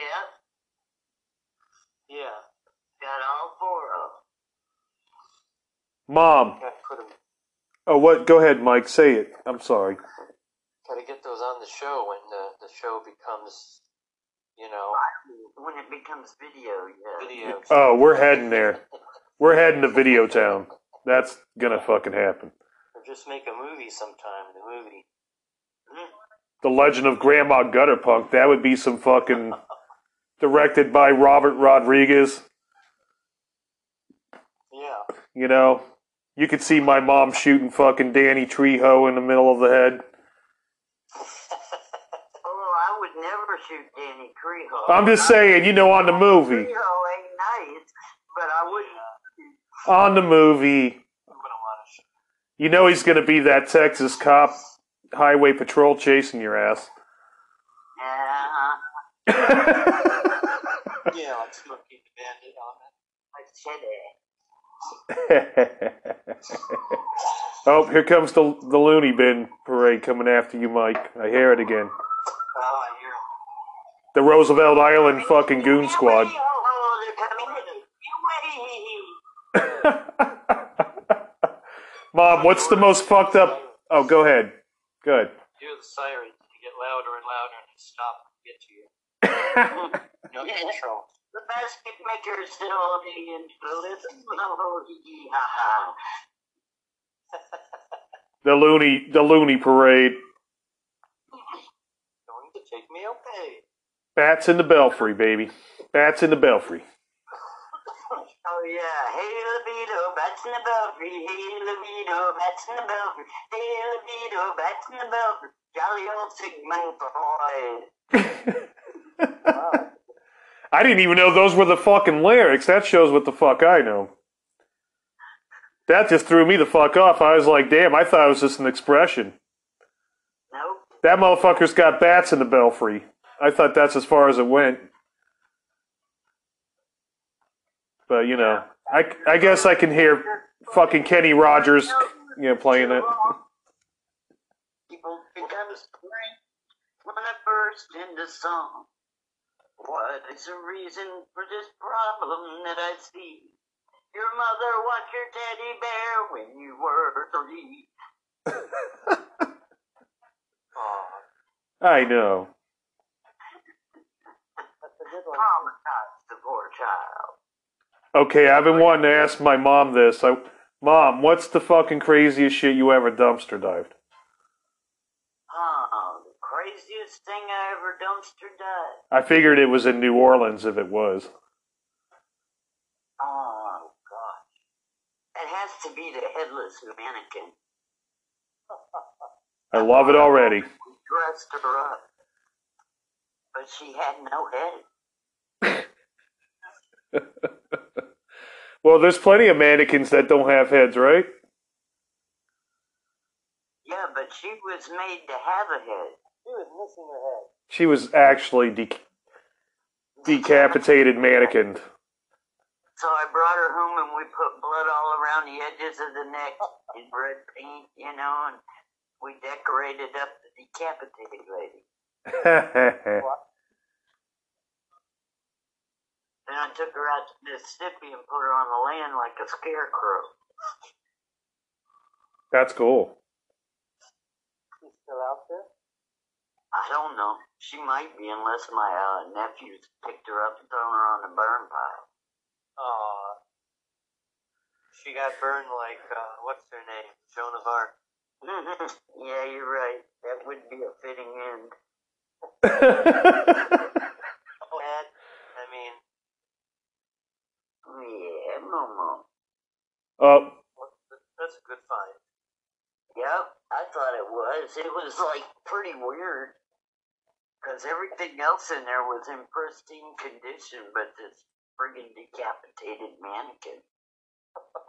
Yeah. got all four of them. Mom. Got to put them. Oh, what? Go ahead, Mike. Say it. I'm sorry. Got to get those on the show when the the show becomes, you know, When it becomes video, yeah. video. Oh, we're heading there. We're heading to Video Town. That's gonna fucking happen. Or just make a movie sometime. The movie. The Legend of Grandma Gutterpunk. That would be some fucking. Directed by Robert Rodriguez. Yeah. You know, you could see my mom shooting fucking Danny Trejo in the middle of the head. Oh, I would never shoot Danny Trejo. I'm just saying, you know, on the movie. Trejo ain't nice, but I wouldn't. On the movie. I'm gonna want to. You know he's gonna be that Texas cop highway patrol chasing your ass. Yeah, Yeah, like Smokey the Bandit on it. I said it. oh, here comes the the loony bin parade coming after you, Mike. I hear it again. Oh, I hear 'em. The Roosevelt Island fucking goon squad. Oh, they're coming in. Mom, what's the most fucked up? Oh, go ahead. Good. Hear the sirens. You get louder and louder, and they stop and get to you. No control. The basket maker still being listen. Oh, hee ha ha. the loony, the loony parade. Going to take me away. Bats in the belfry, baby. Bats in the belfry. Oh yeah, hey libido, bats in the belfry. Hey libido, bats in the belfry. Hey libido, bats in the belfry. Jolly old Sigmund Freud. I didn't even know those were the fucking lyrics. That shows what the fuck I know. That just threw me the fuck off. I was like, damn, I thought it was just an expression. Nope. That motherfucker's got bats in the belfry. I thought that's as far as it went. But, you know, I, I guess I can hear fucking Kenny Rogers, you know, playing it. People become spring when I burst into song. What is the reason for this problem that I see? Your mother was your teddy bear when you were three. I know. Traumatized the poor child. Okay, I've been wanting to ask my mom this. I, mom, what's the fucking craziest shit you ever dumpster dived? Oh, the craziest thing I ever dumpster dived. I figured it was in New Orleans if it was. Oh gosh. It has to be the headless mannequin. I love it already. We dressed her up. But she had no head. Well, there's plenty of mannequins that don't have heads, right? Yeah, but she was made to have a head. She was missing her head. She was actually de- decapitated mannequin. So I brought her home and we put blood all around the edges of the neck in red paint, you know, and we decorated up the decapitated lady. Then I took her out to Mississippi and put her on the land like a scarecrow. That's cool. She's still out there? I don't know. She might be unless my uh, nephews picked her up and thrown her on the burn pile. Aw. She got burned like, uh, what's her name? Joan of Arc. yeah, you're right. That would be a fitting end. Bad. I mean, Yeah, Momo. oh, what- that's a good find. Yep, I thought it was. It was like pretty weird. Because everything else in there was in pristine condition, but this friggin' decapitated mannequin.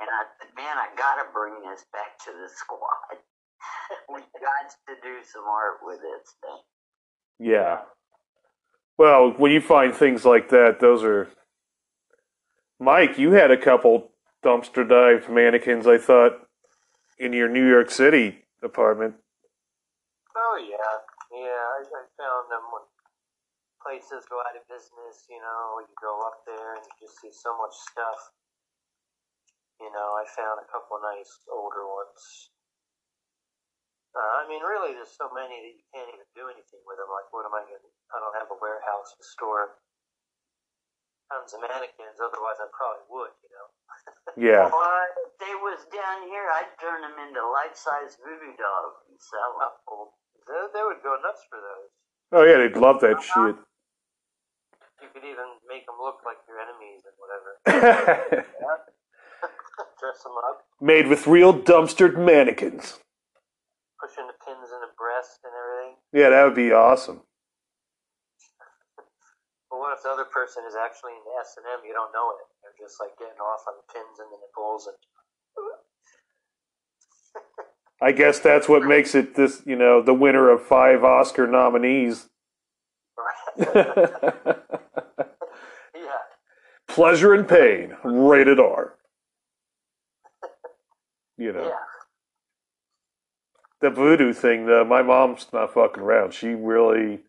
And I said, man, I gotta bring this back to the squad. we got to do some art with this thing. yeah. Well, when you find things like that, those are. Mike, you had a couple dumpster dived mannequins, I thought, in your New York City apartment. Oh, yeah. Yeah, I, I found them when places go out of business, you know, you go up there and you just see so much stuff. You know, I found a couple nice older ones. Uh, I mean, really, there's so many that you can't even do anything with them. Like, what am I going to I don't have a warehouse to store tons of mannequins, otherwise I probably would, you know. Yeah. Well, if they was down here, I'd turn them into life-size voodoo dolls and sell them. Well, they, they would go nuts for those. Oh, yeah, they'd love that shit. You could even make them look like your enemies and whatever. Dress them up, Made with real dumpstered mannequins. pushing the pins in the breast and everything. Yeah, that would be awesome. But what if the other person is actually in the S and M? You don't know it. They're just like getting off on the pins and the nipples and. I guess that's what makes it this, you know, the winner of five Oscar nominees. Yeah. Pleasure and Pain, rated R. You know, Yeah. the voodoo thing, though, my mom's not fucking around. She really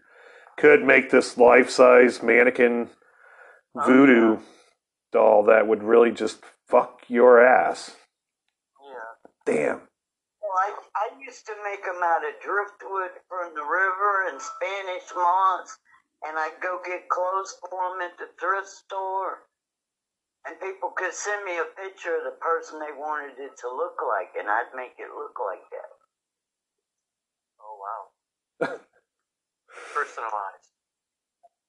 could make this life size mannequin oh, voodoo doll that would really just fuck your ass. Yeah. Damn. Well, I, I used to make them out of driftwood from the river and Spanish moss, and I'd go get clothes for them at the thrift store. And people could send me a picture of the person they wanted it to look like, and I'd make it look like that. Oh wow. Personalized.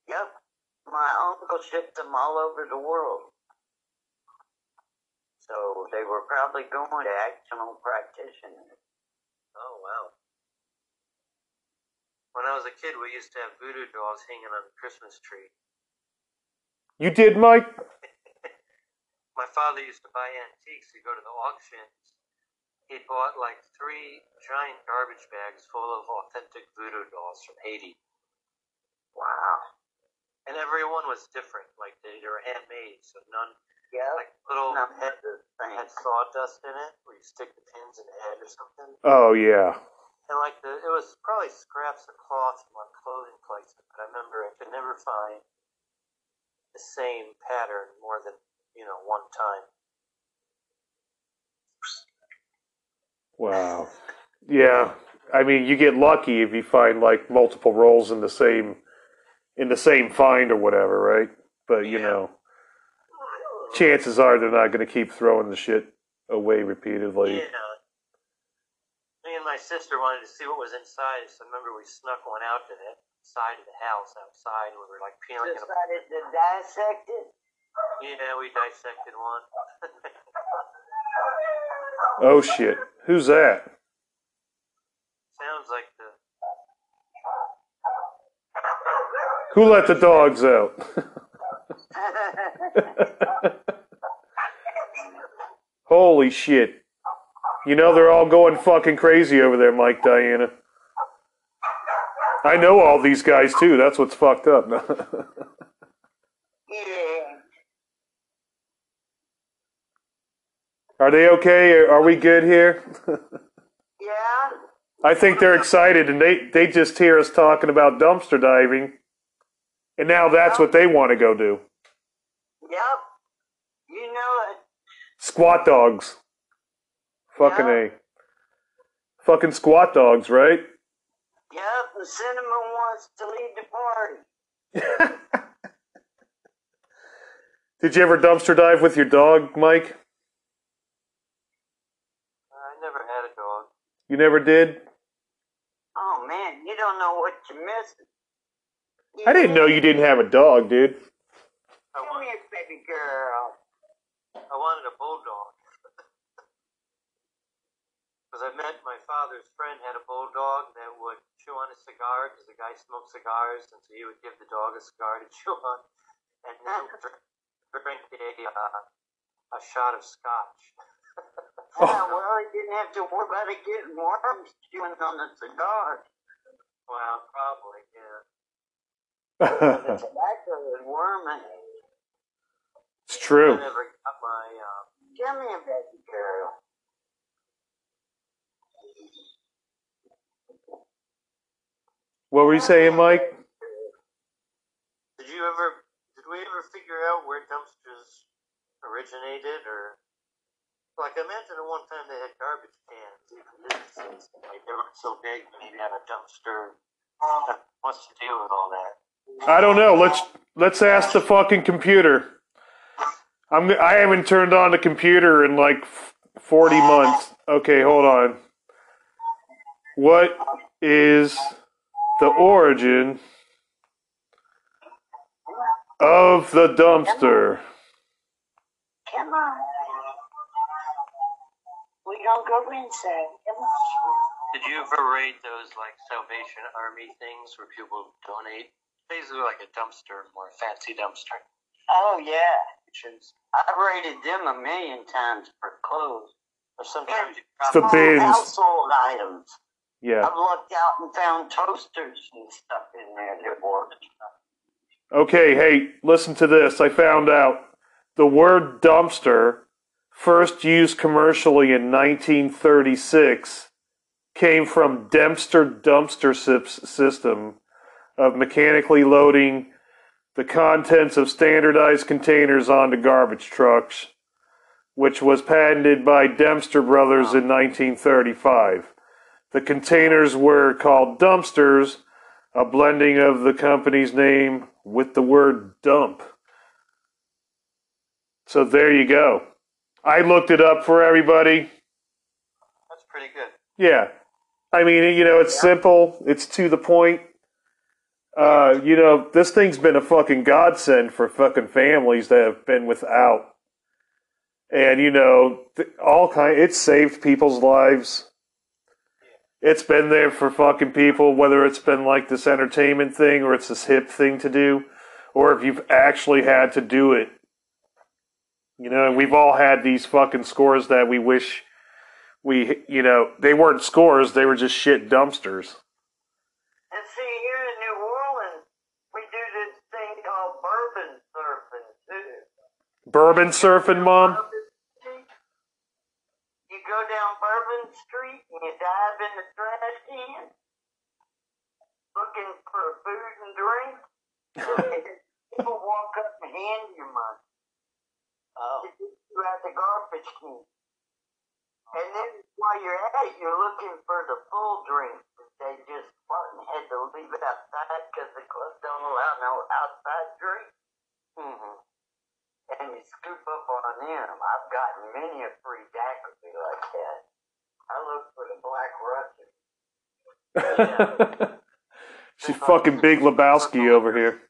Yep. My uncle shipped them all over the world. So they were probably going to actual practitioners. Oh wow. When I was a kid, we used to have voodoo dolls hanging on the Christmas tree. You did, Mike? My father used to buy antiques. He'd go to the auctions. He bought like three giant garbage bags full of authentic voodoo dolls from Haiti. Wow. And every one was different. Like they, they were handmade, so none Yep. like little Not head uh, had sawdust in it, where you stick the pins in the head or something. Oh, yeah. And like the, it was probably scraps of cloth from like clothing places, but I remember I could never find the same pattern more than you know one time. Wow. Yeah. I mean, you get lucky if you find like multiple rolls in the same in the same find or whatever, right? But you Yeah. know, chances are they're not going to keep throwing the shit away repeatedly. Yeah. I mean, and my sister wanted to see what was inside, so I remember we snuck one out to the side of the house outside, and we were like peeling it. apart. Decided to dissect it. Yeah, we dissected one. Oh shit. Who's that? Sounds like the Who let the dogs out? Holy shit. You know they're all going fucking crazy over there, Mike Diana. I know all these guys too. That's what's fucked up. yeah. Are they okay? Are we good here? Yeah. I think they're excited and they, they just hear us talking about dumpster diving. And now that's what they want to go do. Yep. You know it. Squat dogs. Fucking Yeah. A. Fucking squat dogs, right? Yep. The cinnamon wants to lead the party. Did you ever dumpster dive with your dog, Mike? I never had a dog. You never did? Oh man, you don't know what you're missing. I didn't know you didn't have a dog, dude. I Come wanted, here, baby girl. I wanted a bulldog. Because I met my father's friend had a bulldog that would chew on a cigar because the guy smoked cigars, and so he would give the dog a cigar to chew on, and then drink, drink a, uh, a shot of scotch. Yeah, well, you didn't have to worry about it getting worms chewing on the cigar. Well, probably, yeah. The tobacco is worming. it's true. I never got my. Uh, Come here, baby girl. What were you saying, Mike? did you ever? Did we ever figure out where dumpsters originated, or like I imagine at one time they had garbage cans. Like they weren't so big, but you'd a dumpster. What's the deal with all that? I don't know. Let's let's ask the fucking computer. I'm I haven't turned on the computer in like 40 months. Okay, hold on. What is the origin of the dumpster? Come on. We gonna go inside. Come on. Did you ever raid those like Salvation Army things where people donate? Basically, like a dumpster, more fancy dumpster. Oh yeah. I've rated them a million times for clothes. Or sometimes you It's drop the bins. Household items. Yeah. I've looked out and found toasters and stuff in there that worked. Okay, hey, listen to this. I found out the word dumpster, first used commercially in 1936, came from Dempster Dumpster System of mechanically loading the contents of standardized containers onto garbage trucks, which was patented by Dempster Brothers in 1935. The containers were called dumpsters, a blending of the company's name with the word dump. So there you go. I looked it up for everybody. That's pretty good. Yeah. I mean, you know, it's simple, it's to the point. Uh, you know, this thing's been a fucking godsend for fucking families that have been without. And you know, all kind it's saved people's lives. It's been there for fucking people, whether it's been like this entertainment thing or it's this hip thing to do, or if you've actually had to do it. You know, and we've all had these fucking scores that we wish we, you know, they weren't scores, they were just shit dumpsters. And see, here in New Orleans, we do this thing called bourbon surfing too. Bourbon surfing, mom? Bourbon Street. You go down Bourbon Street and you dive in the trash can, looking for food and drink. People walk up and hand you money. Oh. to get you out the garbage can. And then while you're at it, you're looking for the full drink that they just fucking had to leave it outside because the club don't allow no outside drink. Mm-hmm. And you scoop up on them. I've gotten many a free daiquiri like that. I look for the Black Russian. She's fucking Big Lebowski over here.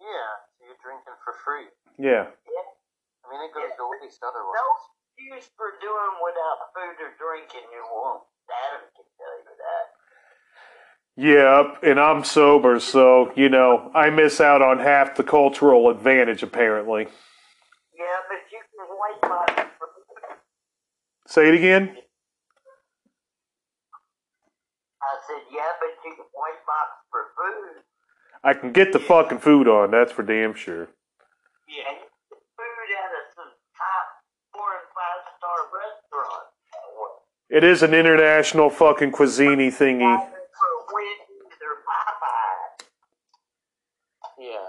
Yeah, so you're drinking for free. Yeah. yeah. I mean, it goes to waste No otherwise. No excuse for doing without food or drinking. You won't. Adam can tell you that. Yep, and I'm sober, so, you know, I miss out on half the cultural advantage, apparently. Yeah, but you can white box for Say it again? I said, yeah, but you can white box for food. I can get the fucking food on, that's for damn sure. Yeah. Food of some top four and five star restaurants. It is an international fucking cuisine thingy. For Wendy's or Popeye. Yeah.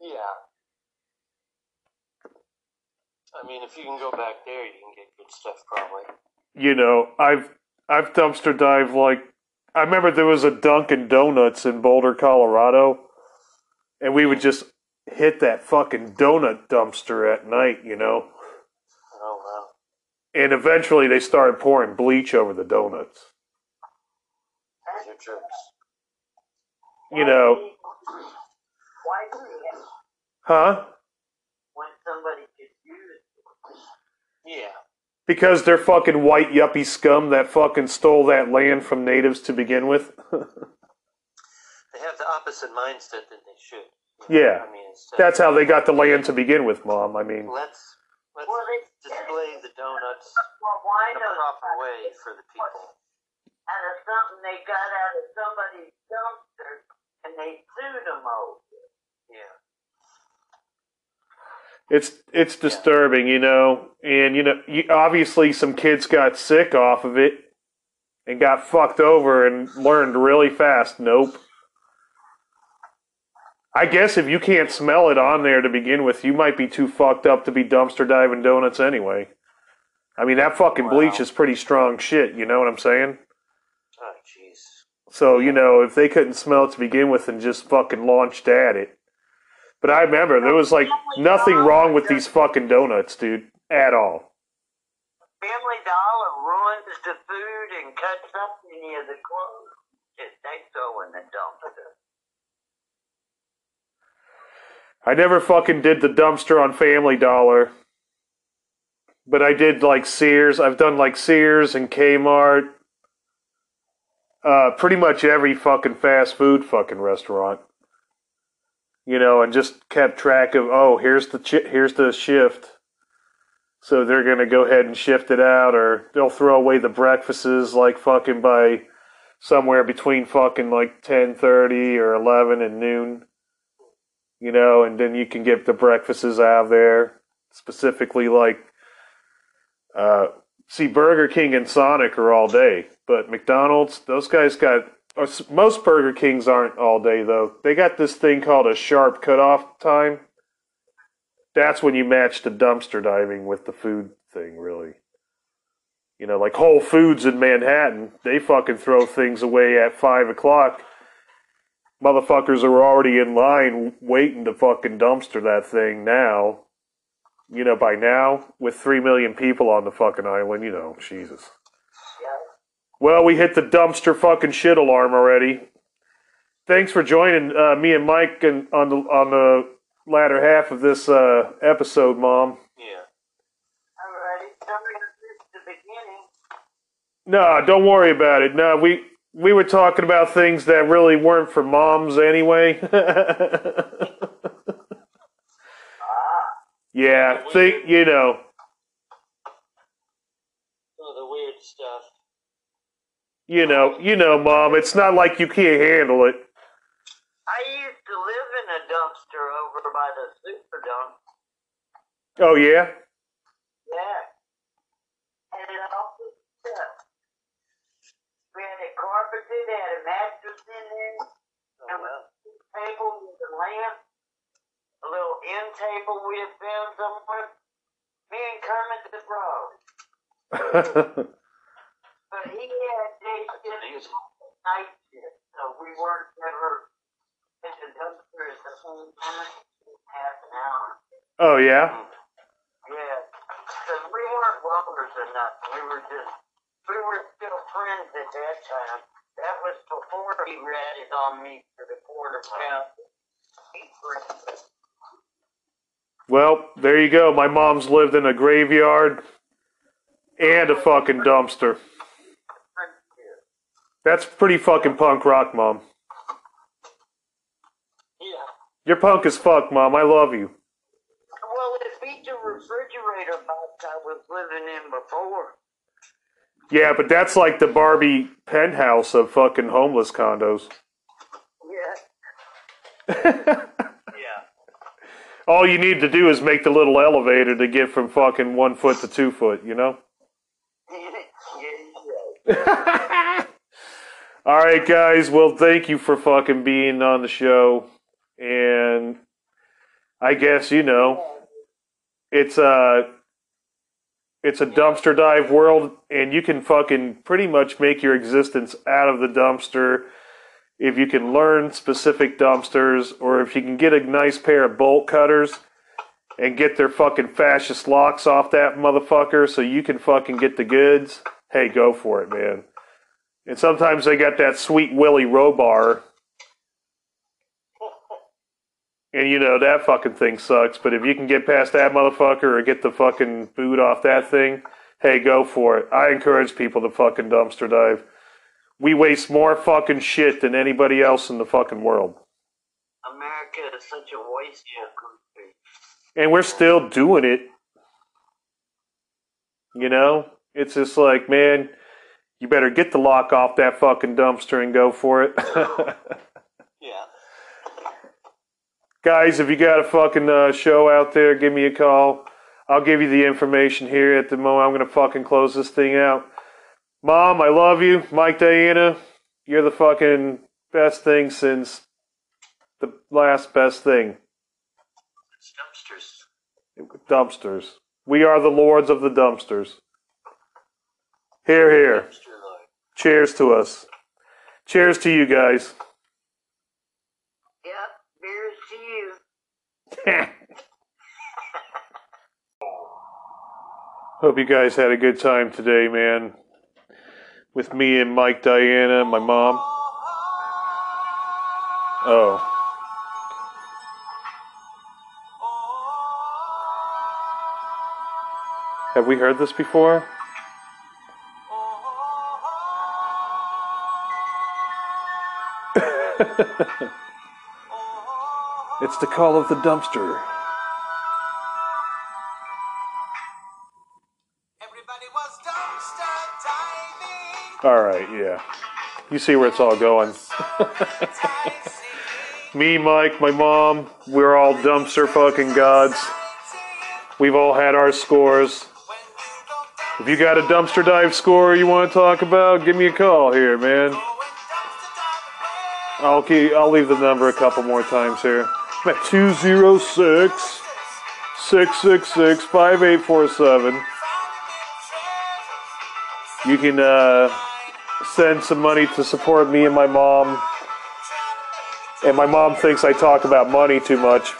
Yeah. I mean, if you can go back there, you can get good stuff probably. You know, I've I've dumpster dived like I remember there was a Dunkin' Donuts in Boulder, Colorado, and we would just hit that fucking donut dumpster at night, you know. Oh, wow. And eventually they started pouring bleach over the donuts. Those jerks. You know, Why do you huh? when somebody could use it? Yeah. Because they're fucking white yuppie scum that fucking stole that land from natives to begin with. They have the opposite mindset that they should. Yeah. I mean, instead That's how they got the land to begin with, Mom. I mean, let's let's Well, display the donuts Well, why in a not? proper way for the people. Out of something they got out of somebody's dumpster and they sued them over. Yeah. It's it's disturbing, you know. And you know, you, obviously some kids got sick off of it and got fucked over and learned really fast. Nope. I guess if you can't smell it on there to begin with, you might be too fucked up to be dumpster diving donuts anyway. I mean, that fucking bleach Wow. is pretty strong shit. You know what I'm saying? Oh, jeez. So, you know, if they couldn't smell it to begin with and just fucking launched at it. But I remember there was like nothing wrong with these fucking donuts, dude, at all. Family Dollar ruins the food and cuts up any of the clothes that they throw in the dumpster. I never fucking did the dumpster on Family Dollar. But I did like Sears. I've done like Sears and Kmart. Uh, pretty much every fucking fast food fucking restaurant. You know, and just kept track of, oh, here's the chi- here's the shift. So they're gonna go ahead and shift it out, or they'll throw away the breakfasts like fucking by somewhere between fucking like ten thirty or eleven and noon you know, and then you can get the breakfasts out of there. Specifically, like, uh, see, Burger King and Sonic are all day, but McDonald's, those guys got. Uh, s- most Burger Kings aren't all day though. They got this thing called a sharp cutoff time. That's when you match the dumpster diving with the food thing, really. You know, like Whole Foods in Manhattan, they fucking throw things away at five o'clock motherfuckers are already in line waiting to fucking dumpster that thing now. You know, by now, with three million people on the fucking island, you know, Jesus. Well, we hit the dumpster fucking shit alarm already. Thanks for joining uh, me and Mike and on the on the latter half of this uh, episode, Mom. Yeah. Alrighty, somebody missed the beginning. No, don't worry about it. No, we we were talking about things that really weren't for moms anyway. yeah, think you know. Some of the weird stuff. You know, you know, mom. It's not like you can't handle it. I used to live in a dumpster over by the Superdome. Oh yeah, Yeah. And it all was stuff. We had it carpeted, had a mattress in there, Oh, wow. a table with a lamp, a little end table we had found somewhere. Me and Kermit the Frog. But he had day shift, Amazing. night shift, so we weren't ever in the dumpster at the same time. Half an hour. oh yeah. Yeah, because we weren't robbers or nothing. We were just, we were still friends at that time. That was before he ratted on me for the quarter pound. Well, there you go. My mom's lived in a graveyard and a fucking dumpster. That's pretty fucking punk rock, mom. Yeah. You're punk as fuck, mom. I love you. Well, it beat the refrigerator box I was living in before. Yeah, but that's like the Barbie penthouse of fucking homeless condos. Yeah. Yeah. All you need to do is make the little elevator to get from fucking one foot to two foot, you know? yeah. All right, guys. Well, thank you for fucking being on the show. And I guess, you know, it's a, it's a dumpster dive world, and you can fucking pretty much make your existence out of the dumpster if you can learn specific dumpsters or if you can get a nice pair of bolt cutters and get their fucking fascist locks off that motherfucker so you can fucking get the goods. Hey, go for it, man. And sometimes they got that sweet Willie Robar. And you know, that fucking thing sucks. But if you can get past that motherfucker or get the fucking boot off that thing, hey, go for it. I encourage people to fucking dumpster dive. We waste more fucking shit than anybody else in the fucking world. America is such a wasteful country. And we're still doing it. You know? It's just like, man, you better get the lock off that fucking dumpster and go for it. Yeah. Guys, if you got a fucking uh, show out there, give me a call. I'll give you the information here at the moment. I'm going to fucking close this thing out. Mom, I love you. Mike, Diana, you're the fucking best thing since the last best thing. It's dumpsters. Dumpsters. We are the lords of the dumpsters. Here, here. Cheers to us. Cheers to you guys. Yep. Here's to you. Hope you guys had a good time today, man. With me and Mike, Diana, and my mom. Oh. Have we heard this before? it's the call of the dumpster. Everybody was dumpster diving. All right, yeah. You see where it's all going. Me, Mike, my mom, we're all dumpster fucking gods. We've all had our scores. If you got a dumpster dive score you want to talk about, give me a call here, man. Keep, I'll leave the number a couple more times here. I'm at 206 666 5847. You can uh, send some money to support me and my mom. And my mom thinks I talk about money too much.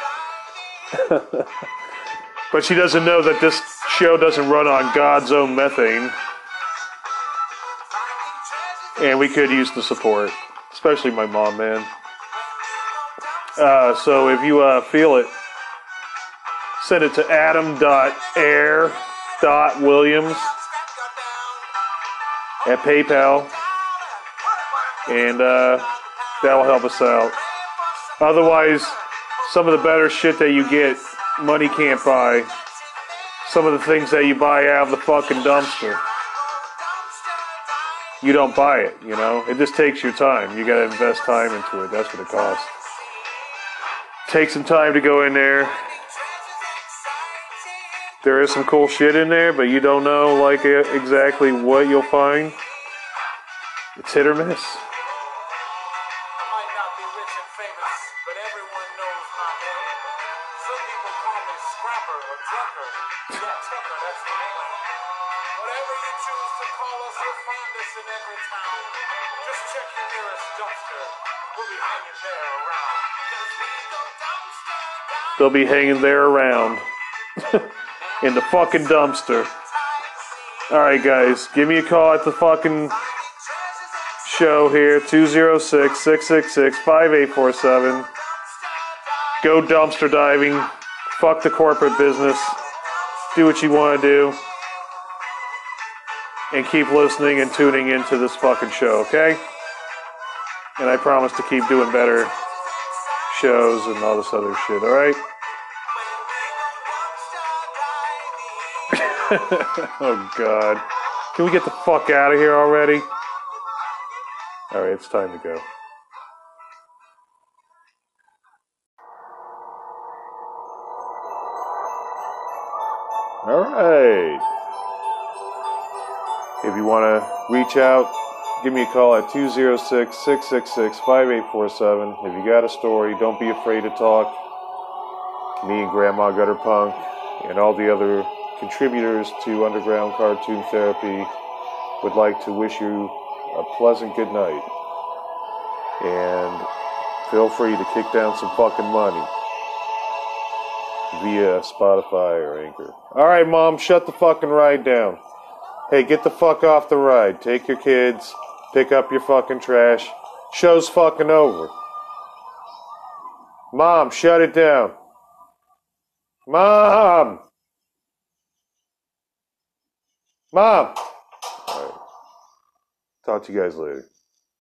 but she doesn't know that this show doesn't run on God's own methane. And we could use the support, especially my mom, man. Uh, so if you uh, feel it, send it to adam.air.williams at PayPal, and uh, that'll help us out. Otherwise, some of the better shit that you get, money can't buy. Some of the things that you buy out of the fucking dumpster, you don't buy it, you know? It just takes your time. You gotta invest time into it. That's what it costs. Take some time to go in there. There is some cool shit in there, but you don't know like exactly what you'll find. It's hit or miss. They'll be hanging there around in the fucking dumpster. All right, guys, give me a call at the fucking show here 206 666 5847. Go dumpster diving. Fuck the corporate business. Do what you want to do. And keep listening and tuning into this fucking show, okay? And I promise to keep doing better shows and all this other shit, alright? oh, God. Can we get the fuck out of here already? Alright, it's time to go. Alright. If you want to reach out, give me a call at 206 666 5847. If you got a story, don't be afraid to talk. Me and Grandma Gutter Punk and all the other contributors to Underground Cartoon Therapy would like to wish you a pleasant good night. And feel free to kick down some fucking money via Spotify or Anchor. All right, Mom, shut the fucking ride down. Hey, get the fuck off the ride. Take your kids, pick up your fucking trash. Show's fucking over. Mom, shut it down. Mom! Mom! Talk to you guys later.